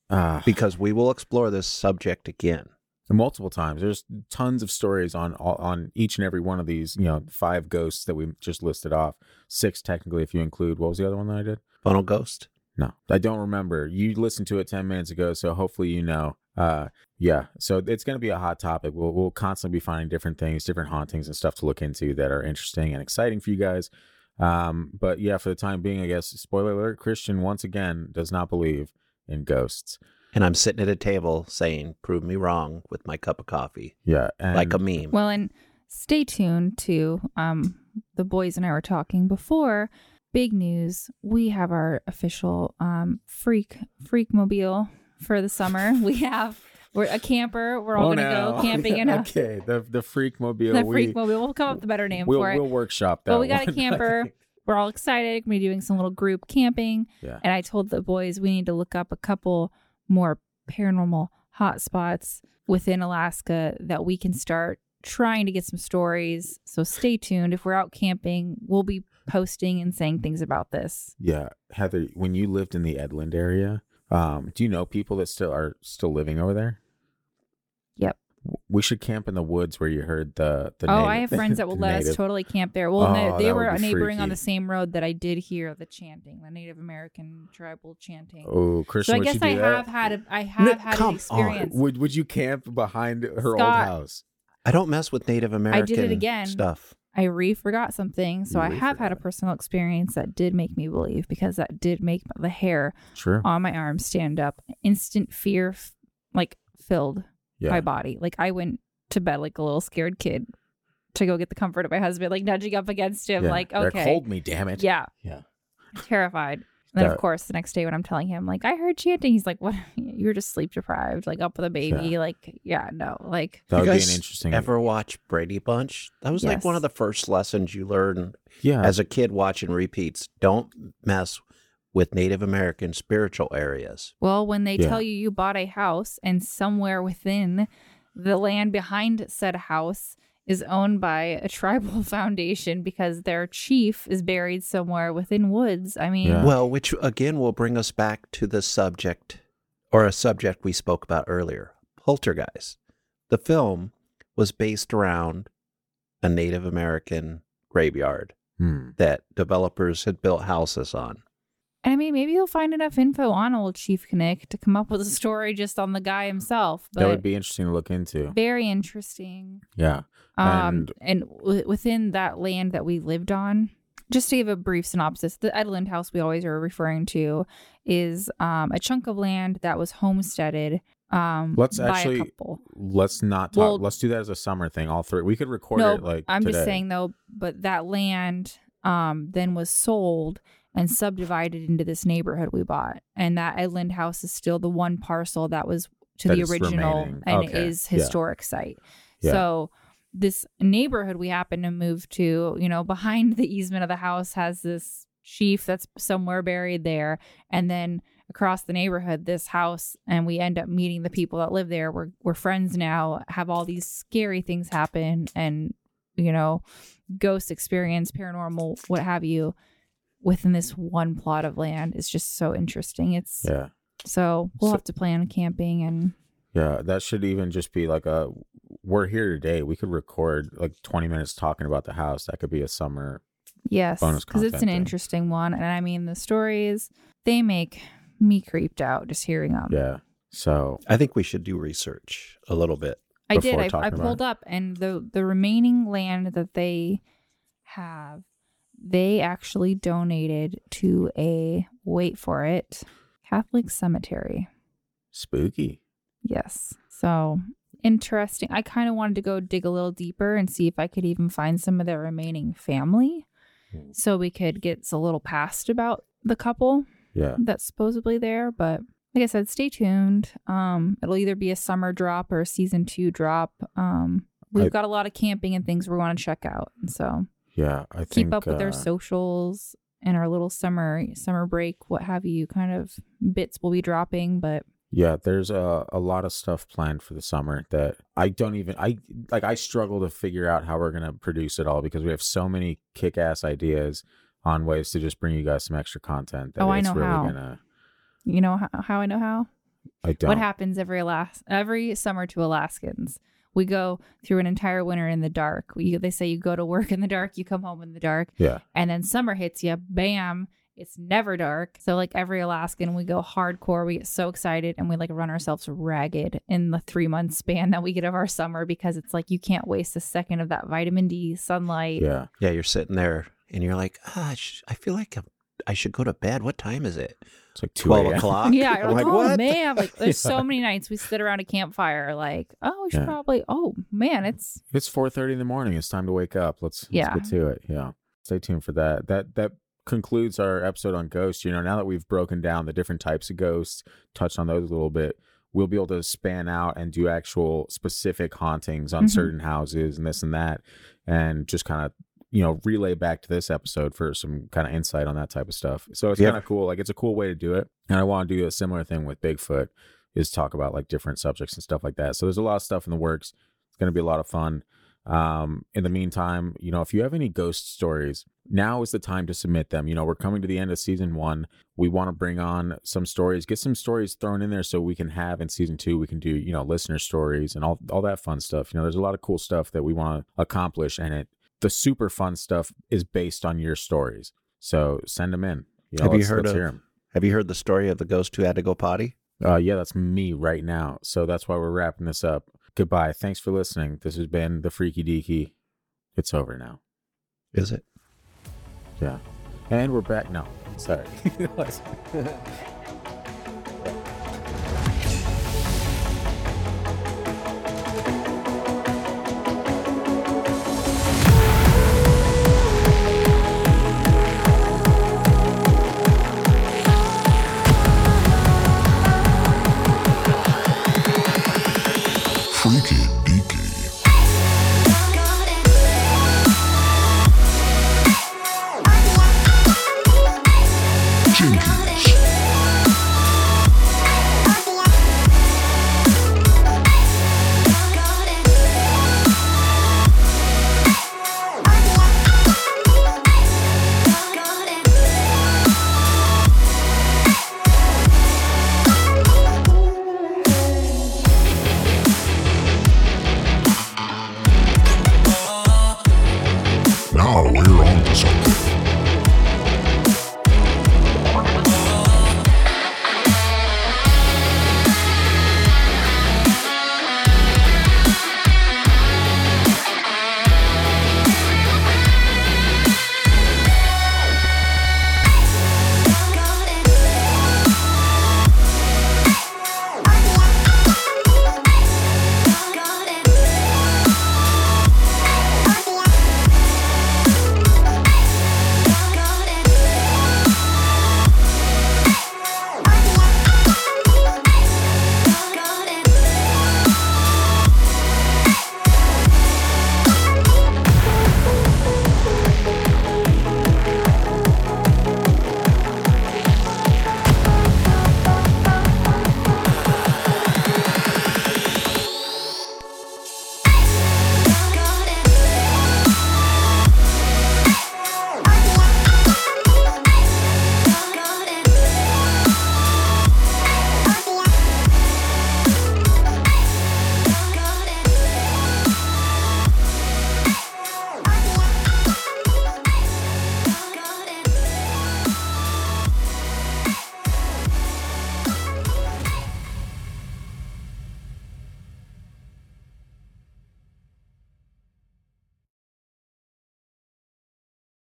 Ah, because we will explore this subject again. multiple times. There's tons of stories on on each and every one of these. You know, five ghosts that we just listed off. Six technically, if you include what was the other one that I did? Funnel ghost. No, I don't remember. You listened to it ten minutes ago, so hopefully you know. Uh, yeah. So it's going to be a hot topic. We'll we'll constantly be finding different things, different hauntings and stuff to look into that are interesting and exciting for you guys. Um, but yeah, for the time being, I guess spoiler alert: Christian once again does not believe in ghosts. And I'm sitting at a table saying, "Prove me wrong" with my cup of coffee, Yeah, and like a meme. well, and stay tuned to um the boys and I were talking before. Big news: we have our official um freak freak mobile for the summer. We have we're a camper. We're all Oh, gonna no. go (laughs) camping in a (laughs) okay, the the freak mobile. the freak mobile. We'll come up with a better name We'll, for it. we'll workshop that. But we got a (laughs) camper. We're all excited. We're doing some little group camping. yeah. And I told the boys we need to look up a couple more paranormal hotspots within Alaska that we can start trying to get some stories. So stay tuned. If we're out camping, we'll be posting and saying things about this. Yeah, Heather, when you lived in the Edland area, um, do you know people that still are still living over there? Yep. We should camp in the woods where you heard the the. oh, native- I have friends that will the (laughs) let us totally camp there. Well, Oh, no, they were would be neighboring on the same road that I did hear the chanting, the Native American tribal chanting. Oh, Christian! so Christian, I would guess you do I that? have had a, I have No, had come an experience. Would Would you camp behind her old house? I don't mess with Native American I did it again. stuff. I re forgot something. So You I have had a personal experience that did make me believe because that did make the hair True. on my arm stand up. Instant fear, f- like filled Yeah. my body. Like I went to bed like a little scared kid to go get the comfort of my husband, like nudging up against him, Yeah. like, okay. hold me, damn it. Yeah. Yeah. Terrified. And then, of course, the next day when I'm telling him, like, I heard chanting, he's like, what? (laughs) You're just sleep deprived, like up with a baby. Like, yeah, no. Like, That You would be an interesting. Ever watch Brady Bunch? That was like one of the first lessons you learn yeah. as a kid watching repeats. Don't mess with Native American spiritual areas. Well, when they Yeah. tell you you bought a house and somewhere within the land behind said house is owned by a tribal (laughs) foundation because their chief is buried somewhere within woods. I mean, Yeah. Well, which again will bring us back to the subject or a subject we spoke about earlier Poltergeist. The film was based around a Native American graveyard Hmm. that developers had built houses on. I mean, maybe you'll find enough info on old Chief Knick to come up with a story just on the guy himself. But That would be interesting to look into. very interesting. Yeah. Um, And- and w- within that land that we lived on, just to give a brief synopsis, the Edland house we always are referring to is um, a chunk of land that was homesteaded um, Let's by a actually- couple. Let's not talk. Well- let's do that as a summer thing. All three. We could record No, it like. I'm just saying though, but that land um, then was sold and subdivided into this neighborhood we bought, and that Edland house is still the one parcel that was to That the original remaining. and Okay. is Yeah. historic site. Yeah. So this neighborhood we happen to move to, you know, behind the easement of the house has this sheaf that's somewhere buried there, and then across the neighborhood this house and we end up meeting the people that live there we're we're friends now have all these scary things happen and you know ghost experience paranormal what have you within this one plot of land is just so interesting it's Yeah. so we'll So- have to plan camping and Yeah, that should even just be like a we're here today. We could record like 20 minutes talking about the house. That could be a summer. Yes, bonus because it's an thing. interesting one, and I mean the stories they make me creeped out just hearing them. Yeah. So, I think we should do research a little bit. I did. I, I pulled up, and the the remaining land that they have, they actually donated to a wait for it Catholic cemetery. spooky. Yes, so interesting. I kind of wanted to go dig a little deeper and see if I could even find some of their remaining family Hmm. so we could get a little past about the couple Yeah. that's supposedly there. But like I said, stay tuned. Um, it'll either be a summer drop or a season two drop. Um, we've I- got a lot of camping and things we want to check out. And so Yeah. I think keep up with uh, our socials and our little summer summer break, what have you, kind of bits will be dropping. But Yeah, there's a, a lot of stuff planned for the summer that I don't even I like I struggle to figure out how we're gonna produce it all because we have so many kick ass ideas on ways to just bring you guys some extra content that Oh, I know really how. gonna you know how, how I know how? I don't What happens every Alas- every summer to Alaskans? We go through an entire winter in the dark. We, they say you go to work in the dark, you come home in the dark, Yeah. and then summer hits you. Bam! It's never dark. So like every Alaskan, we go hardcore. We get so excited and we like run ourselves ragged in the three month span that we get of our summer because it's like you can't waste a second of that vitamin D sunlight. Yeah. Yeah, you're sitting there and you're like, ah, I, sh- I feel like I'm- I should go to bed. What time is it? It's like 12 o'clock? Yeah, you're I'm like, like, oh what? man, like there's (laughs) Yeah. so many nights we sit around a campfire, like, oh, we should Yeah. probably, oh man, it's It's four thirty in the morning. It's time to wake up. Let's, Yeah. let's get to it. Yeah. Stay tuned for that. That that concludes our episode on ghosts. You know, now that we've broken down the different types of ghosts, touched on those a little bit, we'll be able to span out and do actual specific hauntings on Mhm. certain houses and this and that, and just kind of you know relay back to this episode for some kind of insight on that type of stuff. So it's kind of cool. Like it's a cool way to do it, and I want to do a similar thing with Bigfoot. Is talk about like different subjects and stuff like that. So there's a lot of stuff in the works. It's going to be a lot of fun. Um, in the meantime, you know, if you have any ghost stories, now is the time to submit them. You know, we're coming to the end of season one. We want to bring on some stories, get some stories thrown in there so we can have in season two, we can do, you know, listener stories and all, all that fun stuff. You know, there's a lot of cool stuff that we want to accomplish. And it, the super fun stuff is based on your stories. So send them in. You know, Have you let's- heard let's of- hear 'em. Have you heard the story of the ghost who had to go potty? Uh, yeah, that's me right now. So that's why we're wrapping this up. Goodbye. Thanks for listening. This has been the Freaky Deaky. It's over now. Is it? Yeah. And we're back. No, sorry. (laughs) (laughs)